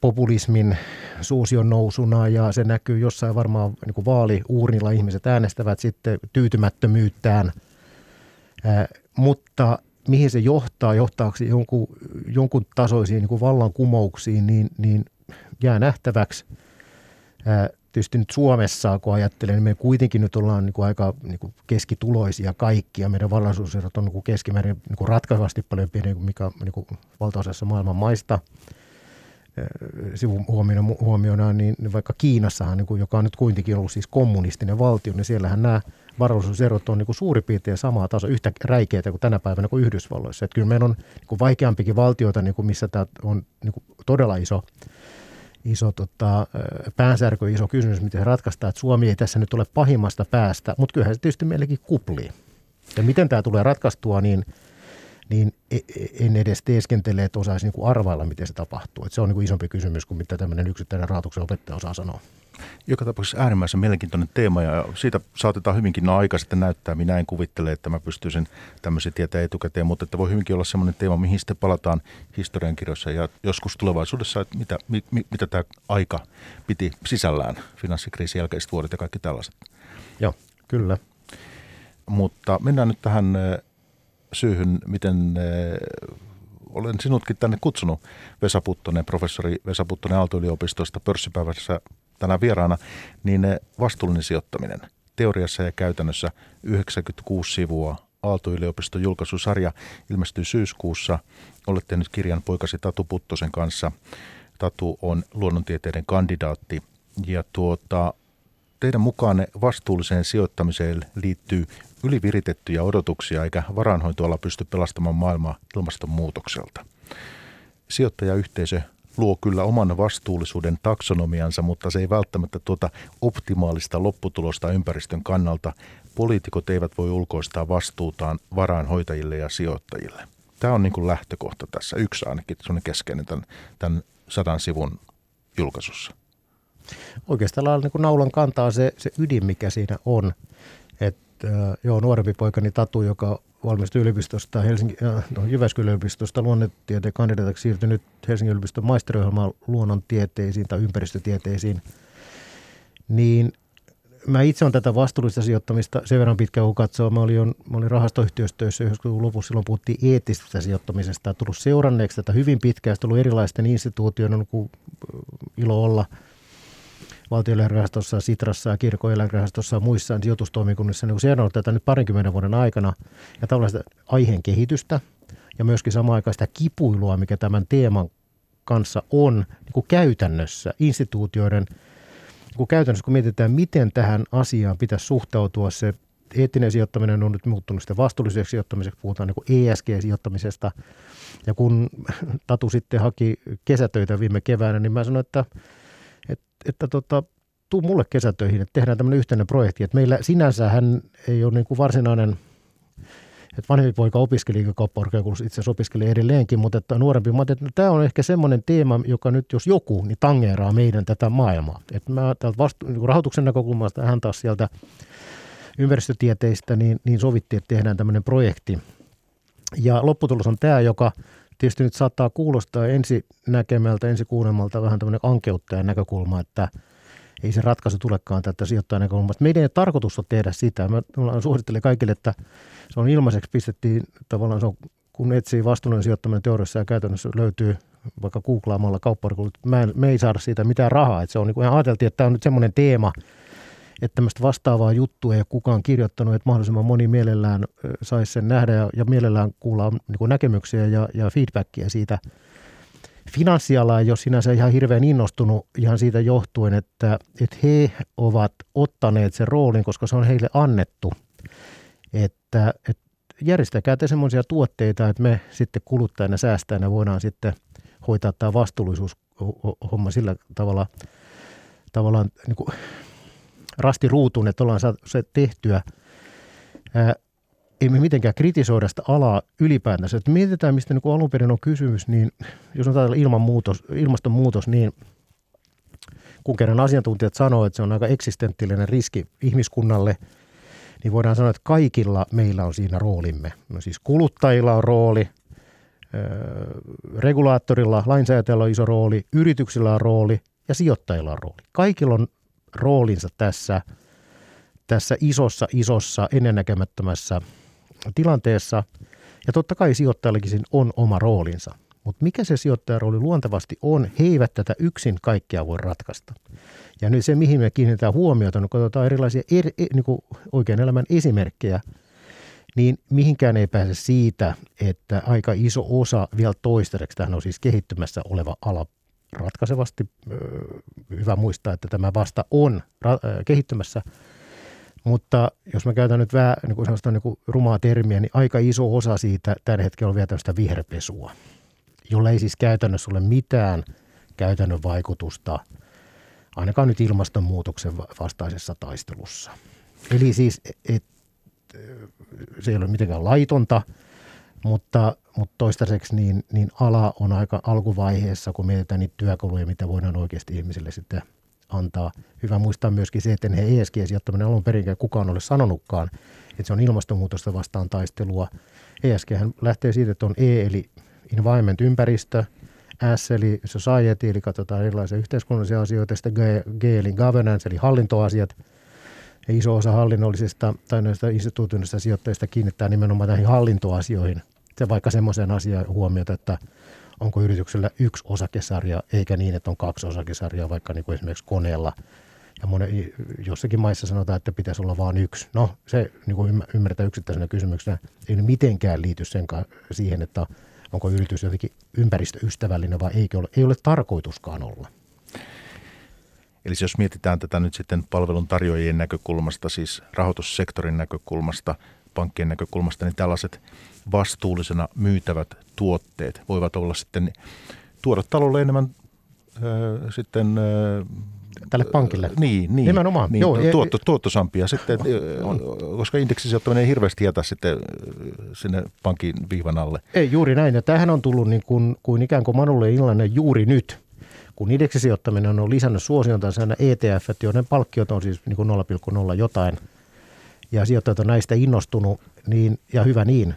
populismin suusion nousuna ja se näkyy jossain varmaan niin kuin vaaliuurnilla ihmiset äänestävät sitten tyytymättömyyttään, mutta mihin se johtaa, johtaako jonkun, jonkun tasoisiin niin vallankumouksiin, niin, niin jää nähtäväksi. Tietysti nyt Suomessa, kun ajattelen, niin me kuitenkin nyt ollaan niin kuin aika niin kuin keskituloisia kaikkia. Meidän vallansuuserot on niin kuin keskimäärin niin kuin ratkaisevasti paljon pienempi kuin mikä niin kuin valtaosassa maailman maista – sivuhuomiona huomiona, niin vaikka Kiinassahan, niin kuin, joka on nyt kuitenkin ollut siis kommunistinen valtio, niin siellähän nämä varallisuuserot on niin kuin suurin piirtein samaa taso, yhtä räikeitä kuin tänä päivänä kuin Yhdysvalloissa. Että kyllä meillä on niin kuin vaikeampikin valtioita, niin kuin missä tämä on niin kuin todella iso, iso tota, päänsärkö, iso kysymys, miten se ratkaistaan. Että Suomi ei tässä nyt ole pahimmasta päästä, mutta kyllähän se tietysti meillekin kuplii. Ja miten tämä tulee ratkaistua, niin – niin e, e, en edes teeskentele, että osaisi niin kuin arvailla, miten se tapahtuu. Että se on niin kuin isompi kysymys kuin mitä tämmöinen yksittäinen rahoituksen opettaja osaa sanoa. Joka tapauksessa äärimmäisen mielenkiintoinen teema ja siitä saatetaan hyvinkin no aika sitten näyttää. Minä en kuvittele, että mä pystyisin tämmöisiä tietää etukäteen, mutta että voi hyvinkin olla semmoinen teema, mihin sitten palataan historiankirjoissa ja joskus tulevaisuudessa, että mitä, mi, mitä tämä aika piti sisällään, finanssikriisin jälkeiset vuodet ja kaikki tällaiset. Joo, kyllä. Mutta mennään nyt tähän syyhyn, miten äh, olen sinutkin tänne kutsunut, Vesa Puttonen, professori Vesa Puttonen Aalto-yliopistosta pörssipäivässä tänä vieraana, niin äh, vastuullinen sijoittaminen teoriassa ja käytännössä 96 sivua Aalto-yliopiston julkaisusarja ilmestyy syyskuussa. Olette nyt kirjan poikasi Tatu Puttosen kanssa. Tatu on luonnontieteiden kandidaatti ja tuota, teidän mukaan vastuulliseen sijoittamiseen liittyy yliviritettyjä odotuksia eikä varainhoitoala pysty pelastamaan maailmaa ilmastonmuutokselta. Sijoittajayhteisö luo kyllä oman vastuullisuuden taksonomiansa, mutta se ei välttämättä tuota optimaalista lopputulosta ympäristön kannalta. Poliitikot eivät voi ulkoistaa vastuutaan varainhoitajille ja sijoittajille. Tämä on niin kuin lähtökohta tässä, yksi ainakin, on keskeinen tämän, tämän sadan sivun julkaisussa? Oikeastaan lailla niin kuin naulan kantaa se, se ydin, mikä siinä on. Että äh, joo, nuorempi poikani Tatu, joka valmistui yliopistosta, Helsinki, äh, no, Jyväskylän yliopistosta luonnetieteen kandidaatiksi siirtynyt Helsingin yliopiston maisteriohjelmaan luonnontieteisiin tai ympäristötieteisiin, niin mä itse olen tätä vastuullista sijoittamista sen verran pitkään kun katsoo. Mä olin, mä olin rahastoyhtiössä töissä 90 lopussa, silloin puhuttiin eettisestä sijoittamisesta. Tullut seuranneeksi tätä hyvin pitkään, ollut erilaisten instituutioiden ilo olla valtioeläkerahastossa, Sitrassa ja kirkoeläkerahastossa ja muissa sijoitustoimikunnissa niin seurannut tätä nyt parinkymmenen vuoden aikana ja tällaista aiheen kehitystä ja myöskin samaan aikaan sitä kipuilua, mikä tämän teeman kanssa on niin kuin käytännössä instituutioiden – kun käytännössä kun mietitään, miten tähän asiaan pitäisi suhtautua, se eettinen sijoittaminen on nyt muuttunut sitä vastuulliseksi sijoittamiseksi, puhutaan niin ESG-sijoittamisesta. Ja kun Tatu sitten haki kesätöitä viime keväänä, niin mä sanoin, että, että, tota, tuu mulle kesätöihin, että tehdään tämmöinen yhteinen projekti. Että meillä sinänsä hän ei ole niin kuin varsinainen – että vanhempi poika opiskeli kauppakorkeakoulussa, itse asiassa opiskeli edelleenkin, mutta että nuorempi, mä että tämä on ehkä semmoinen teema, joka nyt jos joku, niin tangeeraa meidän tätä maailmaa. Että mä täältä vastu, niin rahoituksen näkökulmasta, hän taas sieltä ympäristötieteistä, niin, niin sovittiin, että tehdään tämmöinen projekti. Ja lopputulos on tämä, joka tietysti nyt saattaa kuulostaa ensi näkemältä, ensi kuulemalta vähän tämmöinen ankeuttajan näkökulma, että – ei se ratkaisu tulekaan tätä sijoittajan näkökulmasta. Meidän ei tarkoitus on tehdä sitä. Mä suosittelen kaikille, että se on ilmaiseksi pistettiin tavallaan, se on, kun etsii vastuullinen sijoittaminen teoriassa ja käytännössä löytyy vaikka googlaamalla kaupparikulut, mä me ei saada siitä mitään rahaa. Et se on niin kuin ajateltiin, että tämä on nyt semmoinen teema, että tämmöistä vastaavaa juttua ei ole kukaan kirjoittanut, että mahdollisimman moni mielellään saisi sen nähdä ja, ja mielellään kuulla niin näkemyksiä ja, ja feedbackia siitä – finanssiala ei ole sinänsä ihan hirveän innostunut ihan siitä johtuen, että, että he ovat ottaneet sen roolin, koska se on heille annettu. Että, että järjestäkää te semmoisia tuotteita, että me sitten kuluttajana säästäjänä voidaan sitten hoitaa tämä vastuullisuushomma sillä tavalla tavallaan niin kuin rastiruutuun, että ollaan se tehtyä ei me mitenkään kritisoida sitä alaa ylipäätänsä. Että mietitään, mistä niin alun perin on kysymys, niin jos on tällainen ilmanmuutos, ilmastonmuutos, niin kun kerran asiantuntijat sanoo, että se on aika eksistenttilinen riski ihmiskunnalle, niin voidaan sanoa, että kaikilla meillä on siinä roolimme. No siis kuluttajilla on rooli, regulaattorilla, lainsäätäjällä on iso rooli, yrityksillä on rooli ja sijoittajilla on rooli. Kaikilla on roolinsa tässä, tässä isossa, isossa, ennennäkemättömässä tilanteessa. Ja totta kai sijoittajallakin on oma roolinsa. Mutta mikä se sijoittajarooli luontevasti on, he eivät tätä yksin kaikkea voi ratkaista. Ja nyt se, mihin me kiinnitetään huomiota, kun katsotaan erilaisia eri, e, niin oikean elämän esimerkkejä, niin mihinkään ei pääse siitä, että aika iso osa vielä toistaiseksi, tähän on siis kehittymässä oleva ala ratkaisevasti. Hyvä muistaa, että tämä vasta on kehittymässä – mutta jos mä käytän nyt vähän niin kuin niin kuin rumaa termiä, niin aika iso osa siitä tällä hetkellä on vielä tämmöistä viherpesua, jolla ei siis käytännössä ole mitään käytännön vaikutusta, ainakaan nyt ilmastonmuutoksen vastaisessa taistelussa. Eli siis, et, se ei ole mitenkään laitonta, mutta, mutta toistaiseksi niin, niin ala on aika alkuvaiheessa, kun mietitään niitä työkaluja, mitä voidaan oikeasti ihmisille sitten – antaa. Hyvä muistaa myöskin se, että he ESG-sijoittaminen alun perinkään kukaan ole sanonutkaan, että se on ilmastonmuutosta vastaan taistelua. ESG lähtee siitä, että on E eli environment, ympäristö, S eli society, eli katsotaan erilaisia yhteiskunnallisia asioita, sitten G, G eli governance, eli hallintoasiat. Ja iso osa hallinnollisista tai näistä instituutioista sijoittajista kiinnittää nimenomaan näihin hallintoasioihin. Se vaikka semmoisen asian huomiota, että onko yrityksellä yksi osakesarja, eikä niin, että on kaksi osakesarjaa, vaikka niin kuin esimerkiksi koneella. Ja monen, jossakin maissa sanotaan, että pitäisi olla vain yksi. No, se niin kuin ymmärtää yksittäisenä kysymyksenä ei mitenkään liity sen siihen, että onko yritys jotenkin ympäristöystävällinen vai eikö ole. Ei ole tarkoituskaan olla. Eli jos mietitään tätä nyt sitten palvelun tarjoajien näkökulmasta, siis rahoitussektorin näkökulmasta, pankkien näkökulmasta, niin tällaiset vastuullisena myytävät tuotteet voivat olla sitten, tuoda talolle enemmän äh, sitten äh, tälle pankille. Niin, niin. Nimenomaan. Niin, Joo, tuotto, tuottosampia sitten, on. koska indeksisijoittaminen ei hirveästi jätä sitten sinne pankin viivan alle. Ei juuri näin, ja tämähän on tullut niin kuin, kuin ikään kuin Manulle Illanen juuri nyt, kun indeksisijoittaminen on lisännyt suosiontansa nämä ETF, joiden palkkiot on siis niin kuin 0,0 jotain, ja sijoittajat on näistä innostunut, niin, ja hyvä niin,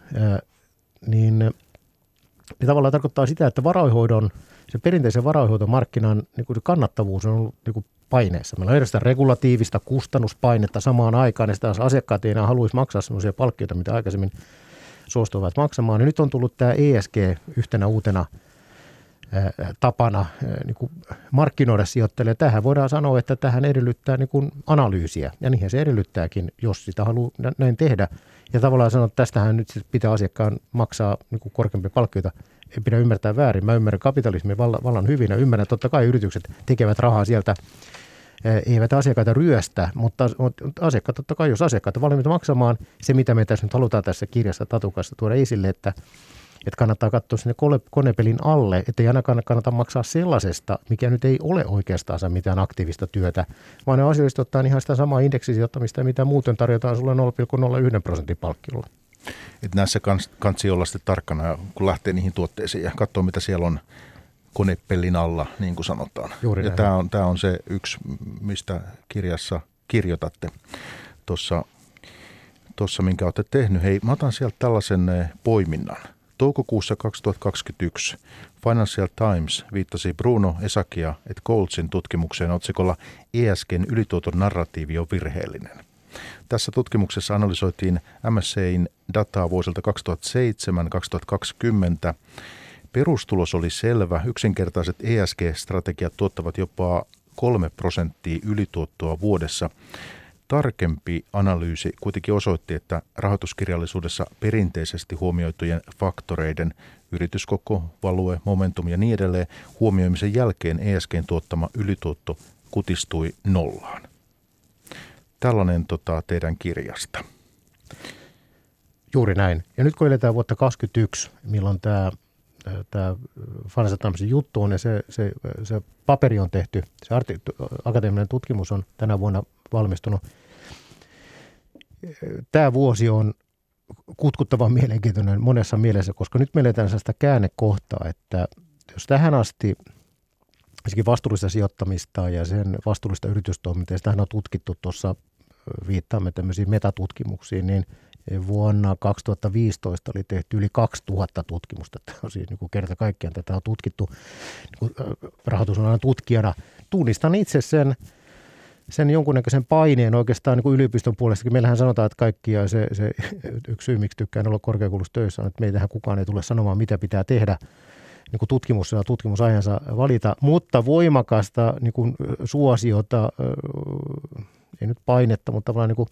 niin, niin tavallaan tarkoittaa sitä, että varainhoidon, se perinteisen varainhoitomarkkinan niin kuin kannattavuus on ollut niin kuin paineessa. Meillä on erilaista regulatiivista kustannuspainetta samaan aikaan, ja sitä asiakkaat ei enää haluaisi maksaa sellaisia palkkioita, mitä aikaisemmin suostuvat maksamaan. Ja nyt on tullut tämä ESG yhtenä uutena tapana niin kuin markkinoida sijoittajille. Tähän voidaan sanoa, että tähän edellyttää niin kuin analyysiä, ja niinhän se edellyttääkin, jos sitä haluaa näin tehdä. Ja tavallaan sanoa, että tästähän nyt pitää asiakkaan maksaa niin kuin korkeampia palkkioita. Ei pidä ymmärtää väärin. Mä ymmärrän kapitalismin vallan hyvin ja ymmärrän, totta kai yritykset tekevät rahaa sieltä eivät asiakkaita ryöstä, mutta asiakkaat, totta kai jos asiakkaat ovat valmiita maksamaan se, mitä me tässä nyt halutaan tässä kirjassa Tatukassa tuoda esille, että, että kannattaa katsoa sinne konepelin alle, että ei ainakaan kannata maksaa sellaisesta, mikä nyt ei ole oikeastaan mitään aktiivista työtä, vaan ne asioista ottaa ihan sitä samaa indeksisijoittamista, mitä muuten tarjotaan sulle 0,01 prosentin palkkiolla. Että näissä kans, kansi olla sitten tarkkana, kun lähtee niihin tuotteisiin ja katsoo, mitä siellä on konepellin alla, niin kuin sanotaan. Juuri ja tämä on, tämä on se yksi, mistä kirjassa kirjoitatte tuossa, tuossa, minkä olette tehnyt. Hei, mä otan sieltä tällaisen eh, poiminnan. Toukokuussa 2021 Financial Times viittasi Bruno Esakia et Goldsin tutkimukseen otsikolla ESGn ylituoton narratiivi on virheellinen. Tässä tutkimuksessa analysoitiin MSCin dataa vuosilta 2007-2020 Perustulos oli selvä. Yksinkertaiset ESG-strategiat tuottavat jopa kolme prosenttia ylituottoa vuodessa. Tarkempi analyysi kuitenkin osoitti, että rahoituskirjallisuudessa perinteisesti huomioitujen faktoreiden yrityskoko, value, momentum ja niin edelleen huomioimisen jälkeen ESGn tuottama ylituotto kutistui nollaan. Tällainen tota, teidän kirjasta. Juuri näin. Ja nyt kun eletään vuotta 2021, milloin tämä tämä Financial Timesin juttu on ja se, se, se paperi on tehty, se arti, akateeminen tutkimus on tänä vuonna valmistunut. Tämä vuosi on kutkuttavan mielenkiintoinen monessa mielessä, koska nyt me eletään sellaista käännekohtaa, että jos tähän asti vastuullista sijoittamista ja sen vastuullista yritystoimintaa, sitä on tutkittu tuossa, viittaamme tämmöisiin metatutkimuksiin, niin – Vuonna 2015 oli tehty yli 2000 tutkimusta. Tämä on siis niin kuin kerta kaikkiaan tätä on tutkittu niin rahoitusalan tutkijana. Tunnistan itse sen, sen jonkunnäköisen paineen oikeastaan niin kuin yliopiston puolestakin. Meillähän sanotaan, että kaikki ja se, se yksi syy, miksi tykkään olla korkeakoulussa töissä, on, että meitähän kukaan ei tule sanomaan, mitä pitää tehdä niin kuin tutkimus ja tutkimusajansa valita, mutta voimakasta niin kuin suosiota ei nyt painetta, mutta tavallaan niin kuin,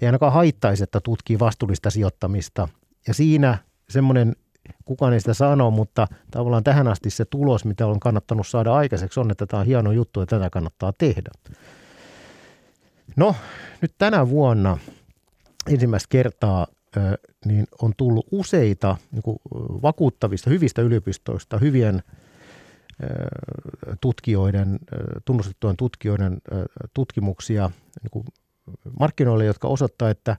ei ainakaan haittaisi, että tutkii vastuullista sijoittamista. Ja siinä semmoinen, kukaan ei sitä sano, mutta tavallaan tähän asti se tulos, mitä on kannattanut saada aikaiseksi, on, että tämä on hieno juttu ja tätä kannattaa tehdä. No, nyt tänä vuonna ensimmäistä kertaa niin on tullut useita niin kuin vakuuttavista, hyvistä yliopistoista, hyvien tutkijoiden, tunnustettujen tutkijoiden tutkimuksia niin kuin markkinoille, jotka osoittaa, että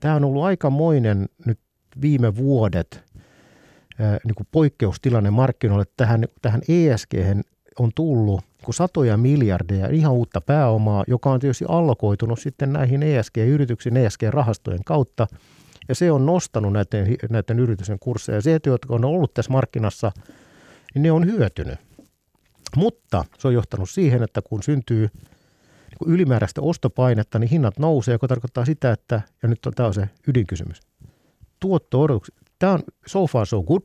tämä on ollut aikamoinen nyt viime vuodet niin kuin poikkeustilanne markkinoille. Tähän, tähän ESG on tullut niin satoja miljardeja ihan uutta pääomaa, joka on tietysti allokoitunut sitten näihin ESG-yrityksiin, ESG-rahastojen kautta. Ja se on nostanut näiden, näiden yritysten kursseja. Se, jotka on ollut tässä markkinassa, niin ne on hyötynyt. Mutta se on johtanut siihen, että kun syntyy niin ylimääräistä ostopainetta, niin hinnat nousee, joka tarkoittaa sitä, että, ja nyt on, tämä on se ydinkysymys, tuotto tämä on so far so good,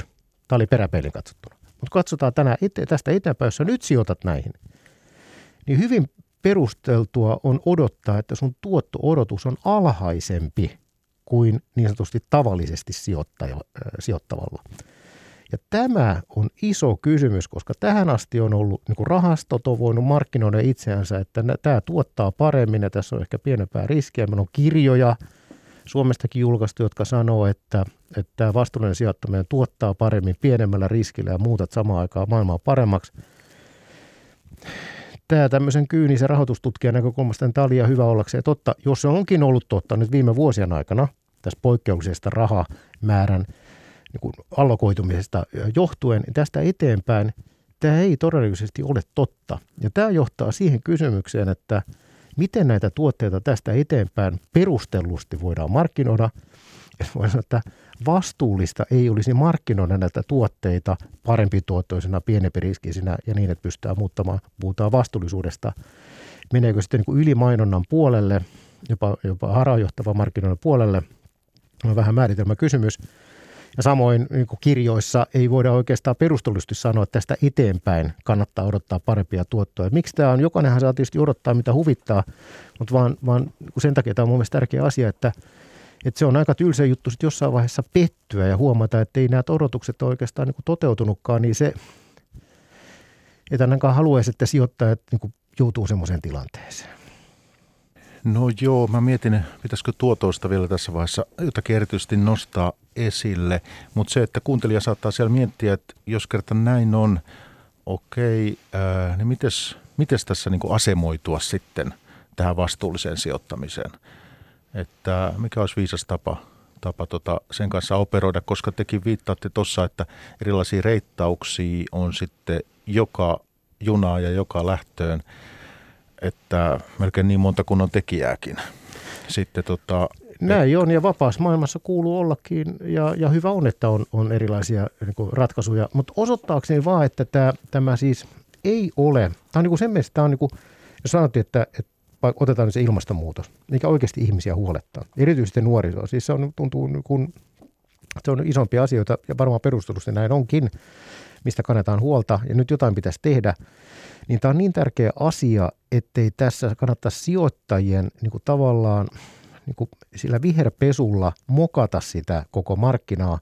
tämä oli peräpeilin katsottuna. Mutta katsotaan tänään tästä eteenpäin, jos sä nyt sijoitat näihin, niin hyvin perusteltua on odottaa, että sun tuotto-odotus on alhaisempi kuin niin sanotusti tavallisesti sijoittavalla. Ja tämä on iso kysymys, koska tähän asti on ollut, niin kuin rahastot on voinut markkinoida itseänsä, että tämä tuottaa paremmin ja tässä on ehkä pienempää riskiä. Meillä on kirjoja Suomestakin julkaistu, jotka sanoo, että, että tämä vastuullinen sijoittaminen tuottaa paremmin pienemmällä riskillä ja muutat samaan aikaan maailmaa paremmaksi. Tämä tämmöisen kyynisen rahoitustutkijan näkökulmasta tämä oli hyvä ollakseen totta. Jos se onkin ollut totta nyt viime vuosien aikana, tässä poikkeuksellisesta rahamäärän – niin kuin allokoitumisesta johtuen, niin tästä eteenpäin tämä ei todennäköisesti ole totta. Ja tämä johtaa siihen kysymykseen, että miten näitä tuotteita tästä eteenpäin perustellusti voidaan markkinoida. Voin sanoa, että vastuullista ei olisi markkinoida näitä tuotteita parempi tuottoisena, pienempi riskisinä ja niin, että pystytään muuttamaan, puhutaan vastuullisuudesta. Meneekö sitten niin ylimainonnan puolelle, jopa, jopa harhaanjohtava markkinoinnin puolelle, on vähän määritelmä kysymys. Ja samoin niin kirjoissa ei voida oikeastaan perustellusti sanoa, että tästä eteenpäin kannattaa odottaa parempia tuottoja. Miksi tämä on? Jokainenhan saa tietysti odottaa, mitä huvittaa, mutta vaan, vaan sen takia tämä on mun mielestä tärkeä asia, että, että se on aika tylsä juttu sitten jossain vaiheessa pettyä ja huomata, että ei nämä odotukset ole oikeastaan niin toteutunutkaan, niin se, että ainakaan haluaisi, että sijoittajat niin joutuu semmoiseen tilanteeseen. No joo, mä mietin, pitäisikö tuotoista vielä tässä vaiheessa jotakin erityisesti nostaa esille. Mutta se, että kuuntelija saattaa siellä miettiä, että jos kerta näin on, okei, ää, niin mites, mites tässä niin asemoitua sitten tähän vastuulliseen sijoittamiseen? Että mikä olisi viisas tapa, tapa tota sen kanssa operoida, koska tekin viittaatte tuossa, että erilaisia reittauksia on sitten joka junaa ja joka lähtöön – että melkein niin monta kuin on tekijääkin. Sitten tota, Näin on ja vapaassa maailmassa kuuluu ollakin ja, ja hyvä on, että on, on erilaisia niin kuin ratkaisuja. Mutta osoittaakseni vaan, että tämä, tämä siis ei ole, tämä on niin kuin sen mielestä, tämä on niin kuin, jos sanottiin, että, että otetaan se ilmastonmuutos, mikä oikeasti ihmisiä huolettaa, erityisesti nuorisoa. Siis se on, tuntuu niin kuin, se on isompia asioita ja varmaan perustelusti näin onkin, mistä kannetaan huolta ja nyt jotain pitäisi tehdä niin tämä on niin tärkeä asia, ettei tässä kannata sijoittajien niin kuin tavallaan niin kuin sillä viherpesulla mokata sitä koko markkinaa.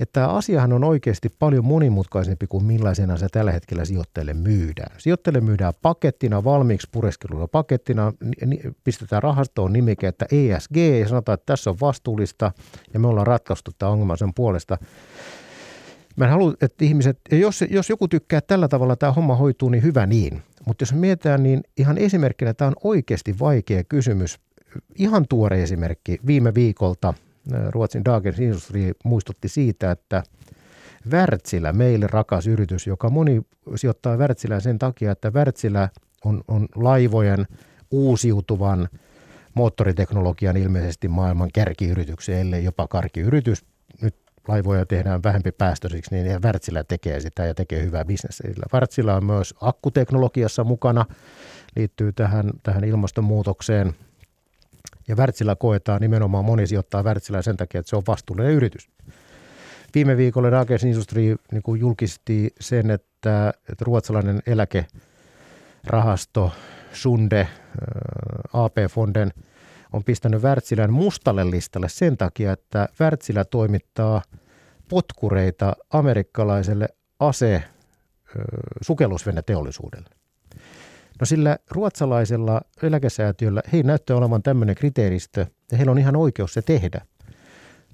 Että tämä asiahan on oikeasti paljon monimutkaisempi kuin millaisena se tällä hetkellä sijoittajille myydään. Sijoittajille myydään pakettina, valmiiksi pureskelulla pakettina, pistetään rahastoon nimike, että ESG ja sanotaan, että tässä on vastuullista ja me ollaan ratkaistu tämä ongelma sen puolesta. Mä en halua, että ihmiset, ja jos, jos joku tykkää tällä tavalla tämä homma hoituu, niin hyvä niin. Mutta jos mietitään, niin ihan esimerkkinä tämä on oikeasti vaikea kysymys. Ihan tuore esimerkki viime viikolta Ruotsin Dagens Industri muistutti siitä, että Wärtsilä, meille rakas yritys, joka moni sijoittaa Wärtsilään sen takia, että Wärtsilä on, on laivojen uusiutuvan moottoriteknologian ilmeisesti maailman kärkiyrityksen, ellei jopa karkiyritys. Nyt laivoja tehdään vähempi päästöisiksi, niin Wärtsilä tekee sitä ja tekee hyvää bisnestä. Wärtsilä on myös akkuteknologiassa mukana, liittyy tähän, tähän ilmastonmuutokseen. Ja Wärtsilä koetaan nimenomaan, moni sijoittaa Wärtsilää sen takia, että se on vastuullinen yritys. Viime viikolla Dagens Industri niin julkisti sen, että, että ruotsalainen eläkerahasto Sunde, AP-fonden – on pistänyt Wärtsilän mustalle listalle sen takia, että Wärtsilä toimittaa potkureita amerikkalaiselle ase sukellusveneteollisuudelle. No sillä ruotsalaisella eläkesäätiöllä he näyttää olevan tämmöinen kriteeristö ja heillä on ihan oikeus se tehdä –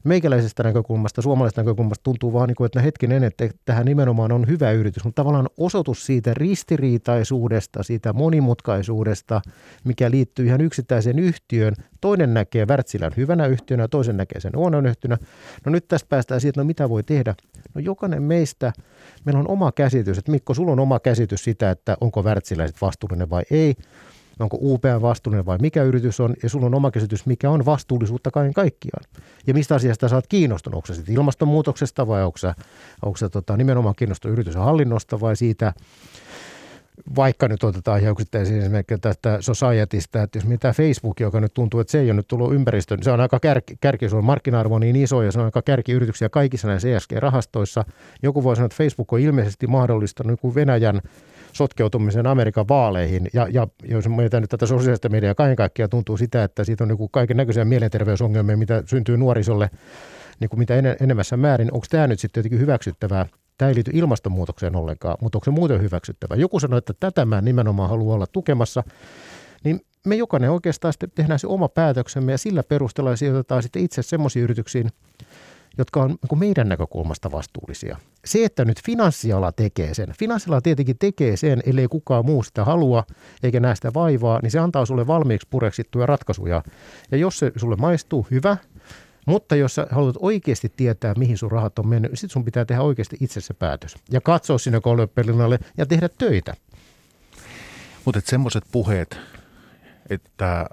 meikäläisestä näkökulmasta, suomalaisesta näkökulmasta tuntuu vaan, niin kuin, että no hetkinen, että tähän nimenomaan on hyvä yritys, mutta tavallaan osoitus siitä ristiriitaisuudesta, siitä monimutkaisuudesta, mikä liittyy ihan yksittäiseen yhtiöön. Toinen näkee Wärtsilän hyvänä yhtiönä, toisen näkee sen huonona yhtiönä. No nyt tästä päästään siitä, että no mitä voi tehdä. No jokainen meistä, meillä on oma käsitys, että Mikko, sulla on oma käsitys sitä, että onko Wärtsilä vastuullinen vai ei onko UPM vastuullinen vai mikä yritys on, ja sulla on oma käsitys, mikä on vastuullisuutta kaiken kaikkiaan. Ja mistä asiasta sä oot kiinnostunut, onko se ilmastonmuutoksesta vai onko se, onko se tota, nimenomaan kiinnostunut yrityksen hallinnosta vai siitä, vaikka nyt otetaan ihan yksittäisiä esimerkkejä tästä societystä, että jos mitä Facebook, joka nyt tuntuu, että se ei ole nyt tullut ympäristöön, niin se on aika kärki, kärki se on markkina-arvo niin iso ja se on aika kärkiyrityksiä kaikissa näissä ESG-rahastoissa. Joku voi sanoa, että Facebook on ilmeisesti mahdollistanut Venäjän sotkeutumisen Amerikan vaaleihin. Ja, ja jos mietitään nyt tätä sosiaalista mediaa, kaiken kaikkiaan tuntuu sitä, että siitä on niin kaiken näköisiä mielenterveysongelmia, mitä syntyy nuorisolle niin kuin mitä en, enemmässä määrin. Onko tämä nyt sitten jotenkin hyväksyttävää? Tämä ei liity ilmastonmuutokseen ollenkaan, mutta onko se muuten hyväksyttävää? Joku sanoi, että tätä mä nimenomaan haluan olla tukemassa. Niin me jokainen oikeastaan sitten tehdään se oma päätöksemme ja sillä perusteella sijoitetaan sitten itse semmoisiin yrityksiin, jotka on niin meidän näkökulmasta vastuullisia. Se, että nyt finanssiala tekee sen, finanssiala tietenkin tekee sen, ellei kukaan muu sitä halua eikä näe sitä vaivaa, niin se antaa sulle valmiiksi pureksittuja ratkaisuja. Ja jos se sulle maistuu, hyvä, Mutta jos sä haluat oikeasti tietää, mihin sun rahat on mennyt, sitten sun pitää tehdä oikeasti itse se päätös. Ja katsoa sinne kolmepelinalle ja tehdä töitä. Mutta semmoiset puheet, että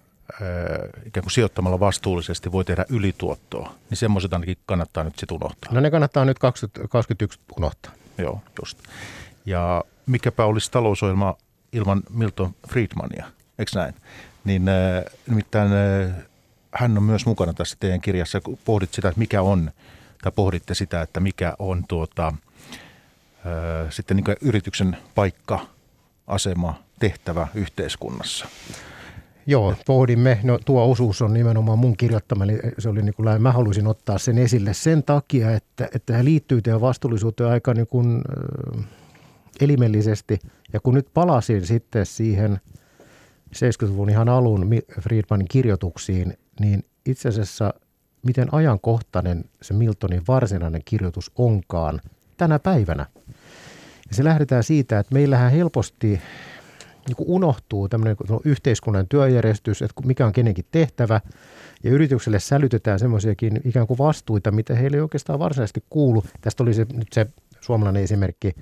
ikään kuin sijoittamalla vastuullisesti voi tehdä ylituottoa, niin semmoiset ainakin kannattaa nyt sitten unohtaa. No ne kannattaa nyt 2021 unohtaa. Joo, just. Ja mikäpä olisi talousohjelma ilman Milton Friedmania, eikö näin? Niin äh, nimittäin äh, hän on myös mukana tässä teidän kirjassa. Pohdit sitä, että mikä on, tai pohditte sitä, että mikä on tuota, äh, sitten niin yrityksen paikka, asema, tehtävä yhteiskunnassa. Joo, pohdimme. No tuo osuus on nimenomaan mun kirjoittama, eli se oli niin kuin, mä haluaisin ottaa sen esille sen takia, että, että hän liittyy teidän vastuullisuuteen aika niin kuin, äh, elimellisesti. Ja kun nyt palasin sitten siihen 70-luvun ihan alun Friedmanin kirjoituksiin, niin itse asiassa miten ajankohtainen se Miltonin varsinainen kirjoitus onkaan tänä päivänä. Ja se lähdetään siitä, että meillähän helposti niin kuin unohtuu tämmöinen yhteiskunnan työjärjestys, että mikä on kenenkin tehtävä, ja yritykselle sälytetään semmoisiakin ikään kuin vastuita, mitä heille ei oikeastaan varsinaisesti kuulu. Tästä oli se, nyt se suomalainen esimerkki,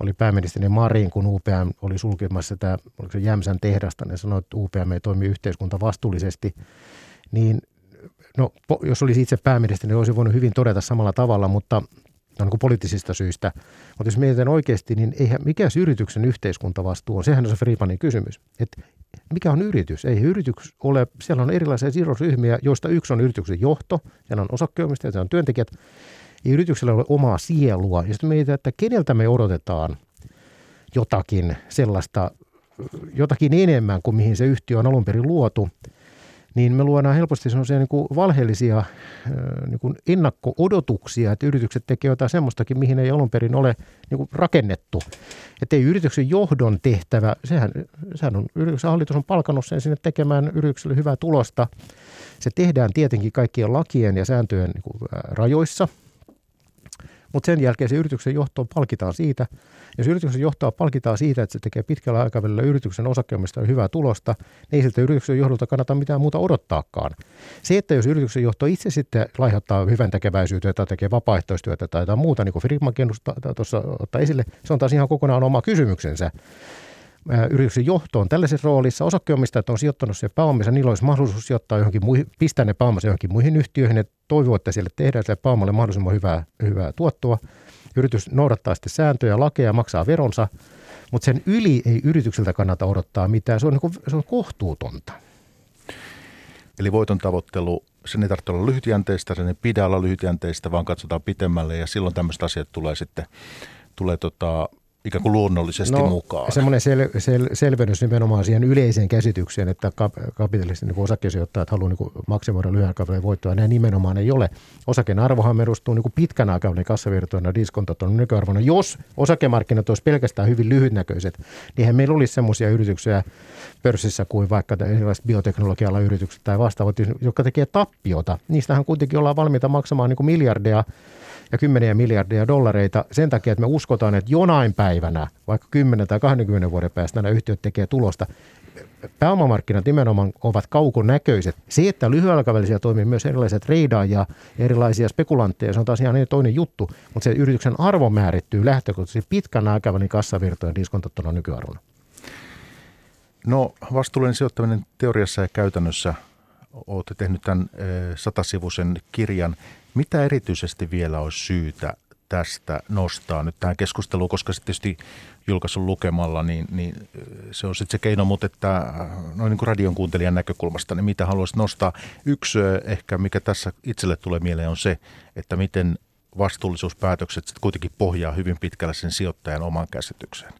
oli pääministeri Marin, kun UPM oli sulkemassa tämä, oliko se Jämsän tehdasta, ne sanoi, että UPM ei toimi yhteiskunta vastuullisesti, niin no, jos olisi itse pääministeri, niin olisi voinut hyvin todeta samalla tavalla, mutta no, niin kuin poliittisista syistä. Mutta jos mietitään oikeasti, niin eihän, mikä se yrityksen yhteiskuntavastuu on? Sehän on se Friipanin kysymys. Että mikä on yritys? Ei yritys ole, siellä on erilaisia sidosryhmiä, joista yksi on yrityksen johto, siellä on osakkeenomistajat, siellä on työntekijät. Ei yrityksellä ole omaa sielua. Ja sitten mietitään, että keneltä me odotetaan jotakin sellaista, jotakin enemmän kuin mihin se yhtiö on alun perin luotu – niin me luodaan helposti sellaisia niin valheellisia niin kuin ennakko-odotuksia, että yritykset tekevät jotain semmoistakin, mihin ei alun perin ole niin kuin rakennettu. Että ei yrityksen johdon tehtävä, sehän, sehän on, yrityksen hallitus on palkannut sen sinne tekemään yritykselle hyvää tulosta. Se tehdään tietenkin kaikkien lakien ja sääntöjen niin kuin rajoissa, mutta sen jälkeen se yrityksen johto palkitaan siitä – jos yrityksen johtoa palkitaan siitä, että se tekee pitkällä aikavälillä yrityksen osakkeomista hyvää tulosta, niin ei siltä yrityksen johdolta kannata mitään muuta odottaakaan. Se, että jos yrityksen johto itse sitten laihattaa hyvän tekeväisyyttä tai tekee vapaaehtoistyötä tai jotain muuta, niin kuin Friedman tuossa ottaa esille, se on taas ihan kokonaan oma kysymyksensä yrityksen johtoon tällaisessa roolissa. Osakkeenomistajat on sijoittanut se pääomansa, niillä olisi mahdollisuus sijoittaa johonkin muihin, pistää ne pääomansa johonkin muihin yhtiöihin, että toivoo, että siellä tehdään sille pääomalle mahdollisimman hyvää, hyvää tuottoa. Yritys noudattaa sitten sääntöjä, lakeja, maksaa veronsa, mutta sen yli ei yritykseltä kannata odottaa mitään. Se on, niin kuin, se on kohtuutonta. Eli voiton tavoittelu, sen ei tarvitse olla lyhytjänteistä, sen ei pidä olla lyhytjänteistä, vaan katsotaan pitemmälle ja silloin tämmöiset asiat tulee sitten tulee tota, ikään kuin luonnollisesti no, mukaan. Semmoinen sel, sel, selvennys nimenomaan siihen yleiseen käsitykseen, että kap, kapitalistin niin osakesijoittajat haluaa niin maksimoida lyhyen aikavälin voittoa. Näin nimenomaan ei ole. Osaken arvohan perustuu niin pitkän aikavälin kassavirtoina diskontaton nykyarvona. Jos osakemarkkinat olisi pelkästään hyvin lyhytnäköiset, niin meillä olisi semmoisia yrityksiä pörssissä kuin vaikka erilaiset bioteknologialla yritykset tai vastaavat, jotka tekee tappiota. Niistähän kuitenkin ollaan valmiita maksamaan niin miljardeja ja kymmeniä miljardia dollareita sen takia, että me uskotaan, että jonain päivänä, vaikka 10 tai 20 vuoden päästä nämä yhtiöt tekee tulosta. Pääomamarkkinat nimenomaan ovat kaukonäköiset. Se, että lyhyellä aikavälillä toimii myös erilaiset reidaajia ja erilaisia spekulantteja, se on taas ihan toinen juttu, mutta se yrityksen arvo määrittyy lähtökohtaisesti pitkän aikavälin kassavirtojen diskontottuna nykyarvona. No vastuullinen sijoittaminen teoriassa ja käytännössä olette tehnyt tämän satasivuisen kirjan. Mitä erityisesti vielä olisi syytä tästä nostaa nyt tähän keskusteluun, koska sitten tietysti julkaisun lukemalla, niin, niin se on sitten se keino, mutta että noin niin kuin radion kuuntelijan näkökulmasta, niin mitä haluaisit nostaa? Yksi ehkä, mikä tässä itselle tulee mieleen, on se, että miten vastuullisuuspäätökset sitten kuitenkin pohjaa hyvin pitkälle sen sijoittajan oman käsitykseen.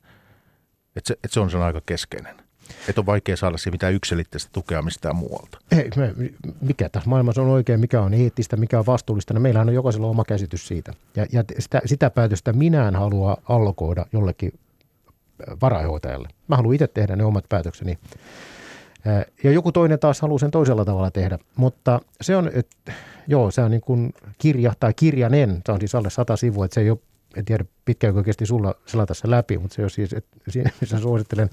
Että se, että se on sen aika keskeinen. Että on vaikea saada siihen mitään yksilitteistä tukea mistään muualta. Ei, me, mikä tässä maailmassa on oikein, mikä on eettistä, mikä on vastuullista. No meillähän on jokaisella oma käsitys siitä. Ja, ja sitä, sitä päätöstä minä en halua allokoida jollekin varainhoitajalle. Mä haluan itse tehdä ne omat päätökseni. Ja joku toinen taas haluaa sen toisella tavalla tehdä. Mutta se on, että joo, se on niin kuin kirja tai kirjanen. Se on siis alle sata sivua, että se ei ole, en tiedä pitkäänkö kesti sulla selata se läpi, mutta se on siis, että siinä missä suosittelen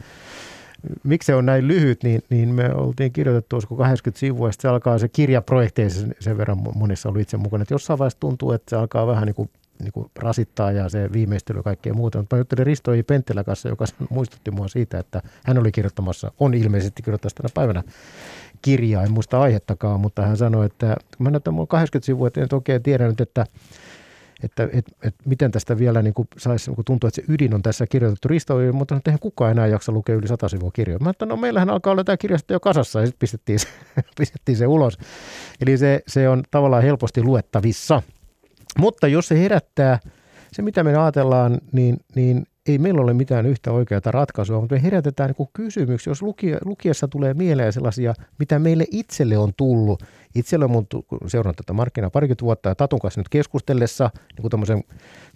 miksi se on näin lyhyt, niin, niin me oltiin kirjoitettu, olisiko 80 sivua, ja se alkaa se kirjaprojekteissa sen, verran monissa ollut itse mukana, että jossain vaiheessa tuntuu, että se alkaa vähän niin kuin, niin kuin rasittaa ja se viimeistely ja kaikkea muuta. Mutta mä juttelin Risto I. Penttilä kanssa, joka muistutti mua siitä, että hän oli kirjoittamassa, on ilmeisesti kirjoittamassa tänä päivänä kirjaa, en muista aihettakaan, mutta hän sanoi, että mä näytän mun 80 sivua, että en oikein tiedä nyt, että että et, et miten tästä vielä niin kuin saisi kuin tuntua, että se ydin on tässä kirjoitettu Risto, mutta eihän kukaan enää jaksa lukea yli sata sivua kirjoja. Mä että no meillähän alkaa olla tämä kirjasto jo kasassa ja sitten pistettiin se, pistettiin se ulos. Eli se, se on tavallaan helposti luettavissa. Mutta jos se herättää, se mitä me ajatellaan, niin, niin ei meillä ole mitään yhtä oikeaa ratkaisua, mutta me herätetään niin kysymyksiä, jos lukia, lukiessa tulee mieleen sellaisia, mitä meille itselle on tullut. Itselle on seurannut tätä markkinaa parikymmentä vuotta ja Tatun kanssa nyt keskustellessa, niin kuin tämmöisen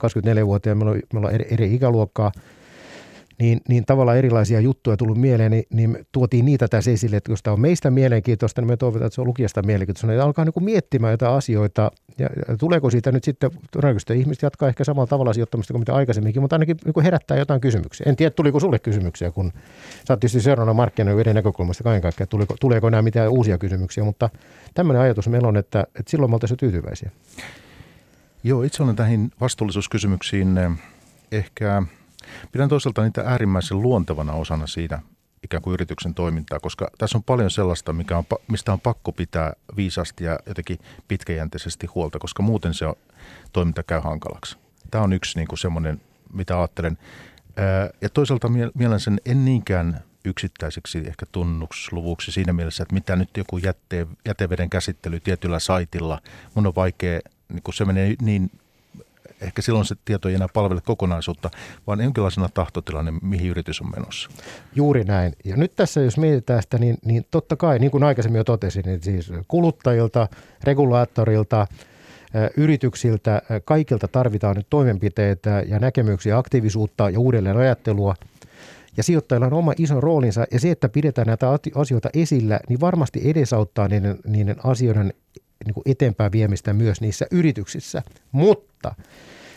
24-vuotiaan, meillä on, meillä on eri, eri ikäluokkaa, niin, niin tavallaan erilaisia juttuja tullut mieleen, niin, niin tuotiin niitä tässä esille, että jos tämä on meistä mielenkiintoista, niin me toivotaan, että se on lukijasta mielenkiintoista. Ne alkaa niin kuin miettimään jotain asioita, ja, ja tuleeko siitä nyt sitten, todennäköisesti ihmiset jatkaa ehkä samalla tavalla sijoittamista kuin mitä aikaisemminkin, mutta ainakin niin kuin herättää jotain kysymyksiä. En tiedä, tuliko sulle kysymyksiä, kun sä oot tietysti seuraavana markkinoilla eri näkökulmasta kaiken kaikkiaan, tuliko, tuleeko nämä mitään uusia kysymyksiä, mutta tämmöinen ajatus meillä on, että, että silloin me oltaisiin tyytyväisiä. Joo, itse olen tähän vastuullisuuskysymyksiin eh, ehkä Pidän toisaalta niitä äärimmäisen luontevana osana siitä ikään kuin yrityksen toimintaa, koska tässä on paljon sellaista, mikä on, mistä on pakko pitää viisasti ja jotenkin pitkäjänteisesti huolta, koska muuten se on, toiminta käy hankalaksi. Tämä on yksi niin kuin semmoinen, mitä ajattelen. Ja toisaalta mielen sen en niinkään yksittäiseksi ehkä tunnusluvuksi siinä mielessä, että mitä nyt joku jätte, jäteveden käsittely tietyllä saitilla, mun on vaikea, niin kun se menee niin ehkä silloin se tieto ei enää palvele kokonaisuutta, vaan jonkinlaisena tahtotilanne, mihin yritys on menossa. Juuri näin. Ja nyt tässä, jos mietitään sitä, niin, niin totta kai, niin kuin aikaisemmin jo totesin, niin siis kuluttajilta, regulaattorilta, yrityksiltä, kaikilta tarvitaan nyt toimenpiteitä ja näkemyksiä, aktiivisuutta ja uudelleen ajattelua. Ja sijoittajilla on oma iso roolinsa ja se, että pidetään näitä asioita esillä, niin varmasti edesauttaa niiden, niiden asioiden niin kuin eteenpäin viemistä myös niissä yrityksissä. Mutta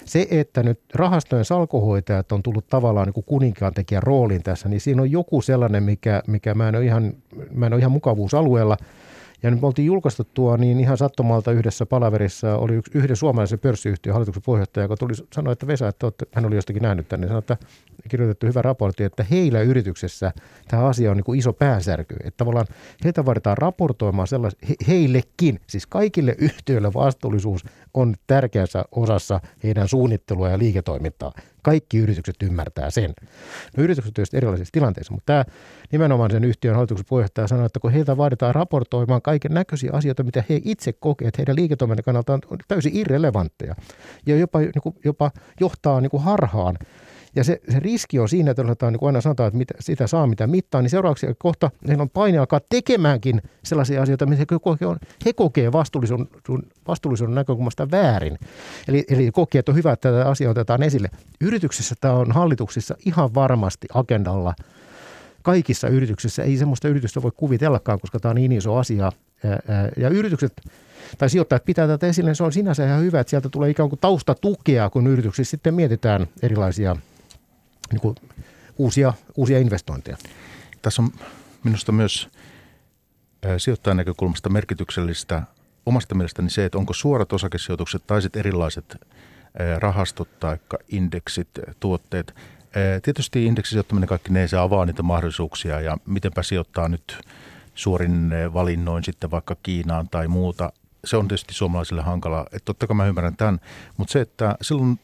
se, että nyt rahastojen salkohoitajat on tullut tavallaan niin kuin kuninkaan tekijän rooliin tässä, niin siinä on joku sellainen, mikä, mikä mä, en ole ihan, mä en ole ihan mukavuusalueella – ja nyt me oltiin julkaistettua, niin ihan sattumalta yhdessä palaverissa oli yksi, yhden suomalaisen pörssiyhtiön hallituksen puheenjohtaja, joka tuli sanoa, että Vesa, että olette, hän oli jostakin nähnyt tänne, sanoi, että kirjoitettu hyvä raportti, että heillä yrityksessä tämä asia on niin kuin iso päänsärky. Että tavallaan heitä vaaditaan raportoimaan sellais, he, heillekin, siis kaikille yhtiöille vastuullisuus on tärkeässä osassa heidän suunnittelua ja liiketoimintaa. Kaikki yritykset ymmärtää sen. No yritykset ovat erilaisissa tilanteissa, mutta tämä nimenomaan sen yhtiön hallituksen puheenjohtaja sanoi, että kun heiltä vaaditaan raportoimaan kaiken näköisiä asioita, mitä he itse kokevat, että heidän liiketoiminnan kannalta on täysin irrelevantteja ja jopa, niin kuin, jopa johtaa niin kuin harhaan, ja se, se riski on siinä, että aletaan, niin kuin aina sanotaan, että mitä, sitä saa mitä mittaa, niin seuraavaksi kohta heillä on paine alkaa tekemäänkin sellaisia asioita, mitä he kokee, he kokee vastuullisuuden, vastuullisuuden näkökulmasta väärin. Eli, eli kokee, että on hyvä, että tätä asiaa otetaan esille. Yrityksessä tämä on hallituksissa ihan varmasti agendalla. Kaikissa yrityksissä ei sellaista yritystä voi kuvitellakaan, koska tämä on niin iso asia. Ja yritykset tai sijoittajat pitää tätä esille, niin se on sinänsä ihan hyvä, että sieltä tulee ikään kuin taustatukea, kun yrityksissä sitten mietitään erilaisia niin kuin uusia, uusia investointeja. Tässä on minusta myös sijoittajan näkökulmasta merkityksellistä omasta mielestäni se, että onko suorat osakesijoitukset tai sitten erilaiset rahastot tai indeksit, tuotteet. Tietysti indeksisijoittaminen kaikki ne, se avaa niitä mahdollisuuksia ja mitenpä sijoittaa nyt suorin valinnoin sitten vaikka Kiinaan tai muuta. Se on tietysti suomalaisille hankala. Että totta kai mä ymmärrän tämän, mutta se, että silloin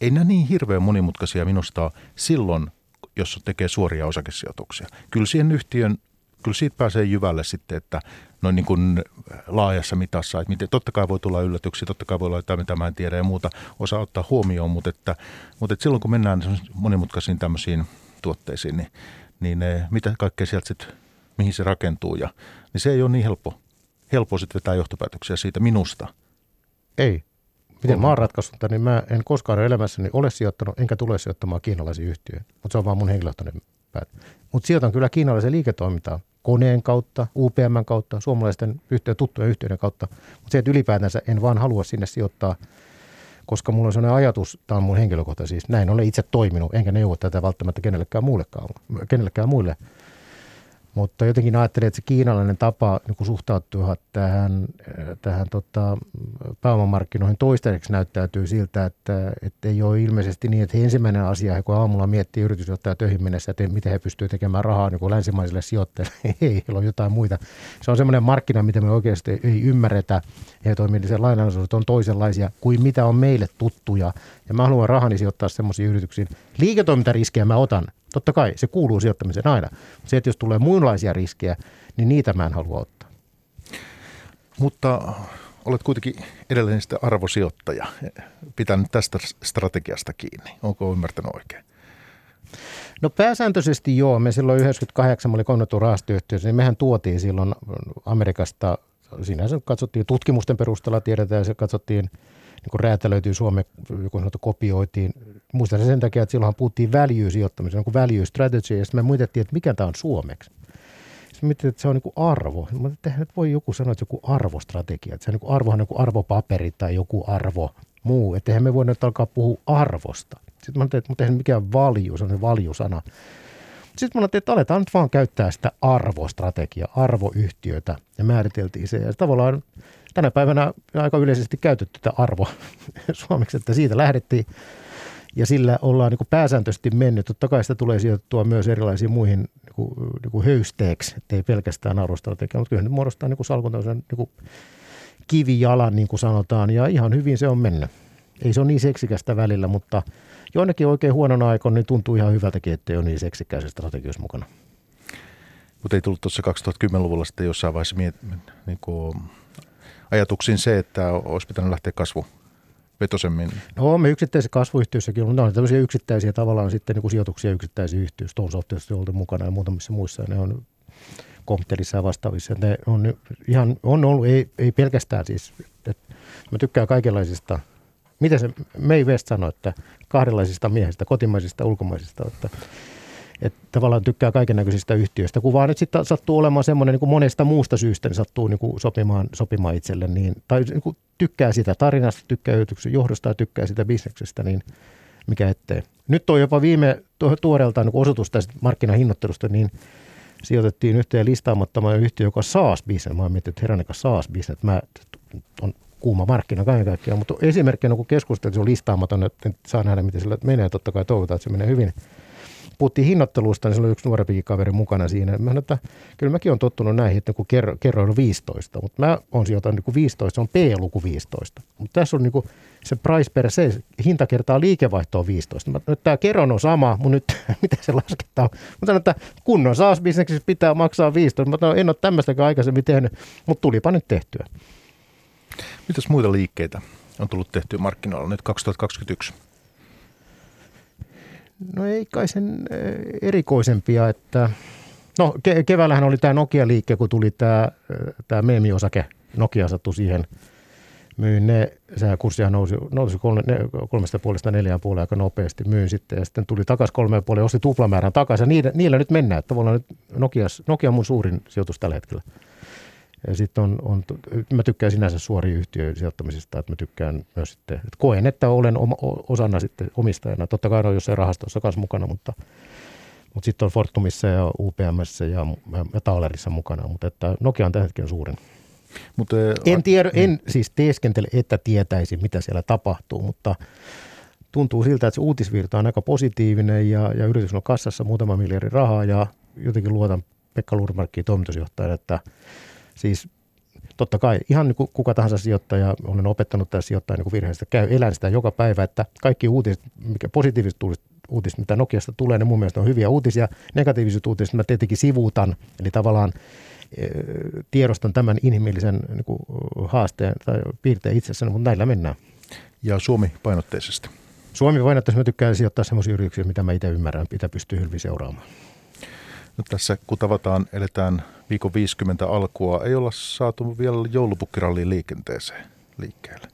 ei nämä niin hirveän monimutkaisia minusta silloin, jos tekee suoria osakesijoituksia. Kyllä siihen yhtiön, kyllä siitä pääsee jyvälle sitten, että noin niin kuin laajassa mitassa, että miten, totta kai voi tulla yllätyksiä, totta kai voi olla jotain, mitä mä en tiedä ja muuta osaa ottaa huomioon, mutta, että, mutta että silloin kun mennään monimutkaisiin tämmöisiin tuotteisiin, niin, niin mitä kaikkea sieltä sitten, mihin se rakentuu, ja, niin se ei ole niin helppo, helppo sitten vetää johtopäätöksiä siitä minusta. Ei, miten mä oon ratkaissut niin mä en koskaan elämässäni ole sijoittanut, enkä tule sijoittamaan kiinalaisiin yhtiöön. Mutta se on vaan mun henkilöhtoinen päät. Mutta sijoitan kyllä kiinalaisen liiketoimintaan koneen kautta, UPM kautta, suomalaisten yhteen, tuttujen yhtiöiden kautta. Mutta se, että ylipäätänsä en vaan halua sinne sijoittaa koska mulla on sellainen ajatus, tämä on mun henkilökohtaisesti, siis näin olen itse toiminut, enkä neuvo tätä välttämättä kenellekään, muullekaan, kenellekään muille mutta jotenkin ajattelin, että se kiinalainen tapa niin suhtautua tähän, tähän tota, pääomamarkkinoihin toistaiseksi näyttäytyy siltä, että, että ei ole ilmeisesti niin, että he ensimmäinen asia, kun aamulla miettii yritysjohtaja töihin mennessä, että miten he pystyvät tekemään rahaa niin länsimaisille sijoittajille. ei, heillä on jotain muita. Se on semmoinen markkina, mitä me oikeasti ei ymmärretä. Ja toiminnallisen lainanosuudet on toisenlaisia kuin mitä on meille tuttuja. Ja mä haluan rahani sijoittaa semmoisiin yrityksiin. Liiketoimintariskejä mä otan, Totta kai se kuuluu sijoittamiseen aina. Se, että jos tulee muunlaisia riskejä, niin niitä mä en halua ottaa. Mutta olet kuitenkin edelleen sitten arvosijoittaja. Pitänyt tästä strategiasta kiinni. Onko ymmärtänyt oikein? No pääsääntöisesti joo. Me silloin 98 oli konnettu rahastoyhtiössä, niin mehän tuotiin silloin Amerikasta, sinänsä katsottiin tutkimusten perusteella, tiedetään, se katsottiin niin kuin räätälöityy Suomeen, joku sanottu kopioitiin. Muistan sen takia, että silloin puhuttiin value-sijoittamisesta, niin value strategy, ja sitten me muitettiin, että mikä tämä on suomeksi. Sitten mietin, että se on niin arvo. Mä voi joku sanoa, että joku arvostrategia. Että se on niin arvohan joku arvopaperi tai joku arvo muu. Että eihän me voi nyt alkaa puhua arvosta. Sitten mä ajattelin, että mutta eihän mikään valju, se on valjusana. Sitten mä ajattelin, että aletaan nyt vaan käyttää sitä arvostrategiaa, arvoyhtiötä ja määriteltiin se. Ja tavallaan tänä päivänä aika yleisesti käytetty tätä arvoa suomeksi, että siitä lähdettiin ja sillä ollaan niin kuin pääsääntöisesti mennyt. Totta kai sitä tulee sijoittua myös erilaisiin muihin niin kuin, niin kuin höysteeksi, ettei pelkästään arvostrategia, mutta kyllä ne muodostaa niin kuin salkun niin kuin kivijalan, niin kuin sanotaan, ja ihan hyvin se on mennyt. Ei se ole niin seksikästä välillä, mutta jonnekin oikein huonona aikoina niin tuntuu ihan hyvältäkin, että ei ole niin seksikäisessä strategiassa mukana. Mutta ei tullut tuossa 2010-luvulla sitten jossain vaiheessa miet, niin kuin ajatuksiin se, että olisi pitänyt lähteä kasvu vetosemmin? No me yksittäisissä kasvuyhtiöissäkin on, ne on tämmöisiä yksittäisiä tavallaan sitten niin kuin sijoituksia yksittäisiä yhtiöissä. Stonesoft on ollut mukana ja muutamissa muissa. Ne on Comptelissa ja vastaavissa. Ne on ihan, on ollut, ei, ei pelkästään siis, että mä tykkään kaikenlaisista, miten se May West sanoi, että kahdenlaisista miehistä, kotimaisista, ulkomaisista, että että tavallaan tykkää kaiken näköisistä yhtiöistä, kun vaan sitten sattuu olemaan semmoinen niin monesta muusta syystä, niin sattuu niin kuin sopimaan, sopimaan itselle, niin, tai niin kuin tykkää sitä tarinasta, tykkää yrityksen johdosta ja tykkää sitä bisneksestä, niin mikä ettei. Nyt on jopa viime tuoreeltaan niin osoitus tästä markkinahinnoittelusta, niin sijoitettiin yhteen listaamattomaan yhtiö, joka on SaaS-bisnes. Mä mietin, että herranen SaaS-bisnes. Mä on kuuma markkina kaiken kaikkiaan, mutta esimerkkinä kun keskusteltiin, se on listaamaton, että saa nähdä, miten sillä menee. Totta kai toivotaan, että se menee hyvin puhuttiin hinnoittelusta, niin se oli yksi nuorempikin kaveri mukana siinä. Mä sanoin, että kyllä mäkin olen tottunut näihin, että kun kerro, kerroin 15, mutta mä olen sijoittanut niin 15, se on P-luku 15. Mutta tässä on niin kuin se price per se, hinta kertaa liikevaihto on 15. Mä, nyt tämä kerron on sama, mutta nyt miten se lasketaan? Mä sanoin, että kunnon SaaS-bisneksissä pitää maksaa 15. Mä sanoin, en ole tämmöistäkään aikaisemmin tehnyt, mutta tulipa nyt tehtyä. Mitäs muita liikkeitä on tullut tehtyä markkinoilla nyt 2021? No ei kai sen eh, erikoisempia, että no ke- keväällähän oli tämä Nokia-liikke, kun tuli tämä, eh, tämä meemiosake, Nokia sattui siihen myin ne, sehän kurssihan nousi, nousi kolme, ne, kolmesta puolesta neljään puoleen aika nopeasti, myin sitten ja sitten tuli takaisin kolmeen puoleen, osti tuplamäärän takaisin ja niillä, niillä nyt mennään. Tavallaan nyt Nokia, Nokia on mun suurin sijoitus tällä hetkellä. Ja sitten on, on, mä tykkään sinänsä suoria yhtiöiden sijoittamisesta, että mä tykkään myös sitten, että koen, että olen oma, osana sitten omistajana. Totta kai on jossain rahastossa kanssa mukana, mutta, mutta sitten on Fortumissa ja UPMssä ja, ja Taalerissa mukana, mutta että Nokia on tällä hetkellä suurin. Mutta, en, tiedä, en niin. siis teeskentele, että tietäisi, mitä siellä tapahtuu, mutta tuntuu siltä, että se uutisvirta on aika positiivinen ja, ja yritys on kassassa muutama miljardi rahaa ja jotenkin luotan Pekka Lurmarkkiin toimitusjohtajan, että Siis totta kai ihan niin kuin kuka tahansa sijoittaja, olen opettanut tässä sijoittajan niin virheistä, käy, elän sitä joka päivä, että kaikki uutiset, mikä positiiviset uutiset, mitä Nokiasta tulee, ne mun mielestä on hyviä uutisia. Negatiiviset uutiset mä tietenkin sivuutan, eli tavallaan e, tiedostan tämän inhimillisen niin kuin, haasteen tai piirteen itsessäni, mutta näillä mennään. Ja Suomi painotteisesti? Suomi painotteisesti mä tykkään sijoittaa sellaisia yrityksiä, mitä mä itse ymmärrän, mitä pystyy hyvin seuraamaan. No tässä kun tavataan, eletään viikon 50 alkua, ei olla saatu vielä joulupukkiralliin liikenteeseen liikkeelle.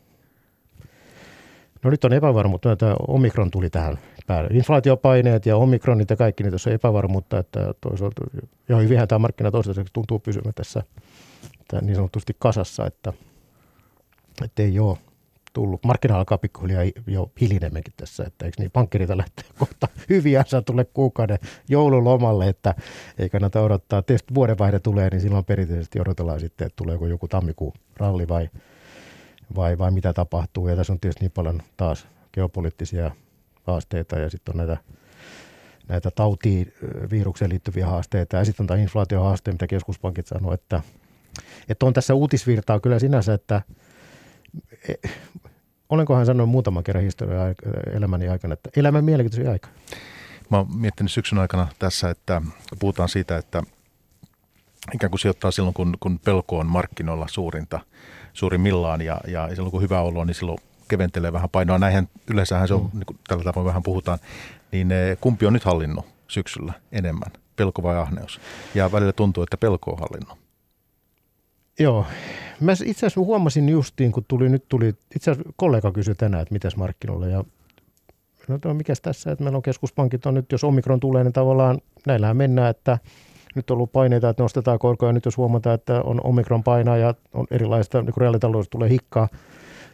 No nyt on epävarmuutta, että Omikron tuli tähän päälle. Inflaatiopaineet ja Omikronit ja kaikki, niin tässä on epävarmuutta, että toisaalta, ja hyvinhän tämä markkina toistaiseksi tuntuu pysymään tässä niin sanotusti kasassa, että, että ei ole tullut. Markkina alkaa pikkuhiljaa jo hilinemenkin tässä, että eikö niin pankkirita lähtee kohta hyviä saa tulle kuukauden joululomalle, että ei kannata odottaa. Tietysti vuodenvaihde tulee, niin silloin perinteisesti odotellaan sitten, että tuleeko joku tammikuun ralli vai, vai, vai mitä tapahtuu. Ja tässä on tietysti niin paljon taas geopoliittisia haasteita ja sitten on näitä näitä tautiin, virukseen liittyviä haasteita. Ja sitten on tämä inflaatiohaaste, mitä keskuspankit sanoo, että, että on tässä uutisvirtaa kyllä sinänsä, että olenkohan sanonut muutaman kerran historian elämäni aikana, että elämän mielenkiintoisia aika. Mä oon miettinyt syksyn aikana tässä, että puhutaan siitä, että ikään kuin sijoittaa silloin, kun, kun pelko on markkinoilla suurinta, suurimmillaan ja, ja silloin kun hyvä olo on, niin silloin keventelee vähän painoa. Näinhän yleensähän se on, mm. niin kuin tällä tavoin vähän puhutaan, niin eh, kumpi on nyt hallinnut syksyllä enemmän, pelko vai ahneus? Ja välillä tuntuu, että pelko on hallinnut. Joo. Mä itse asiassa huomasin justiin, kun tuli, nyt tuli, itse asiassa kollega kysyi tänään, että mitäs markkinoilla ja no mikäs tässä, että meillä on keskuspankit on nyt, jos omikron tulee, niin tavallaan näillähän mennään, että nyt on ollut paineita, että nostetaan korkoja. Nyt jos huomataan, että on omikron painaa ja on erilaista, niin reaalitaloudessa tulee hikkaa,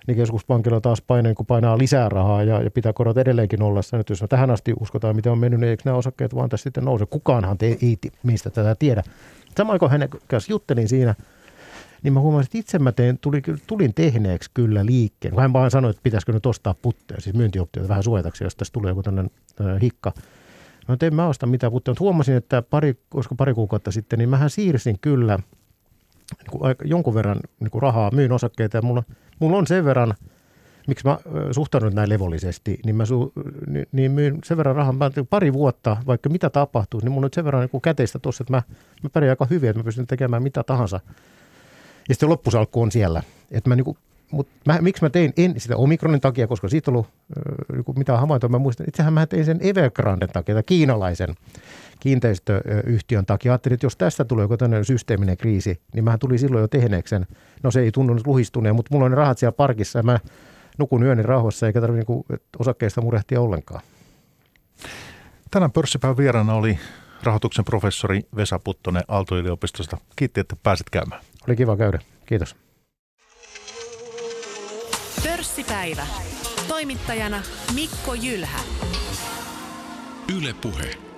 niin keskuspankilla taas paine, kun painaa lisää rahaa ja, ja pitää korot edelleenkin nollassa. Nyt jos me tähän asti uskotaan, miten on mennyt, niin eikö nämä osakkeet vaan tässä sitten nouse? Kukaanhan te ei mistä tätä tiedä. Samoin kuin hänen kanssa juttelin siinä, niin mä huomasin, että itse mä tein, tuli, tulin tehneeksi kyllä liikkeen. Hän vaan sanoi, että pitäisikö nyt ostaa putteja, siis myyntioptioita vähän suojataksi, jos tässä tulee joku tämmöinen hikka. No en mä osta mitään putteja, mutta huomasin, että pari, koska pari kuukautta sitten, niin mähän siirsin kyllä niin kuin jonkun verran niin kuin rahaa, myyn osakkeita ja mulla, mulla on sen verran, miksi mä suhtaudun näin levollisesti, niin mä su, niin, niin myyn sen verran rahaa, mä pari vuotta, vaikka mitä tapahtuu, niin mulla on sen verran niin käteistä tuossa, että mä, mä pärjään aika hyvin, että mä pystyn tekemään mitä tahansa. Ja sitten loppusalkku on siellä. Että mä, niin kuin, mutta mä, miksi mä tein en sitä omikronin takia, koska siitä on ollut äh, mitä havaintoa, mä muistan, itsehän mä tein sen Evergranden takia, kiinalaisen kiinteistöyhtiön takia. Ajattelin, että jos tästä tulee joku tämmöinen systeeminen kriisi, niin mä tulin silloin jo tehneeksi sen. No se ei tunnu luhistuneen, mutta mulla on ne rahat siellä parkissa ja mä nukun yöni rauhassa eikä tarvitse niin osakkeista murehtia ollenkaan. Tänään pörssipäivän vieraana oli rahoituksen professori Vesa Puttonen Aalto-yliopistosta. Kiitti, että pääsit käymään. Oli kiva käydä. Kiitos. Pörssipäivä. Toimittajana Mikko Jylhä. Yle Puhe.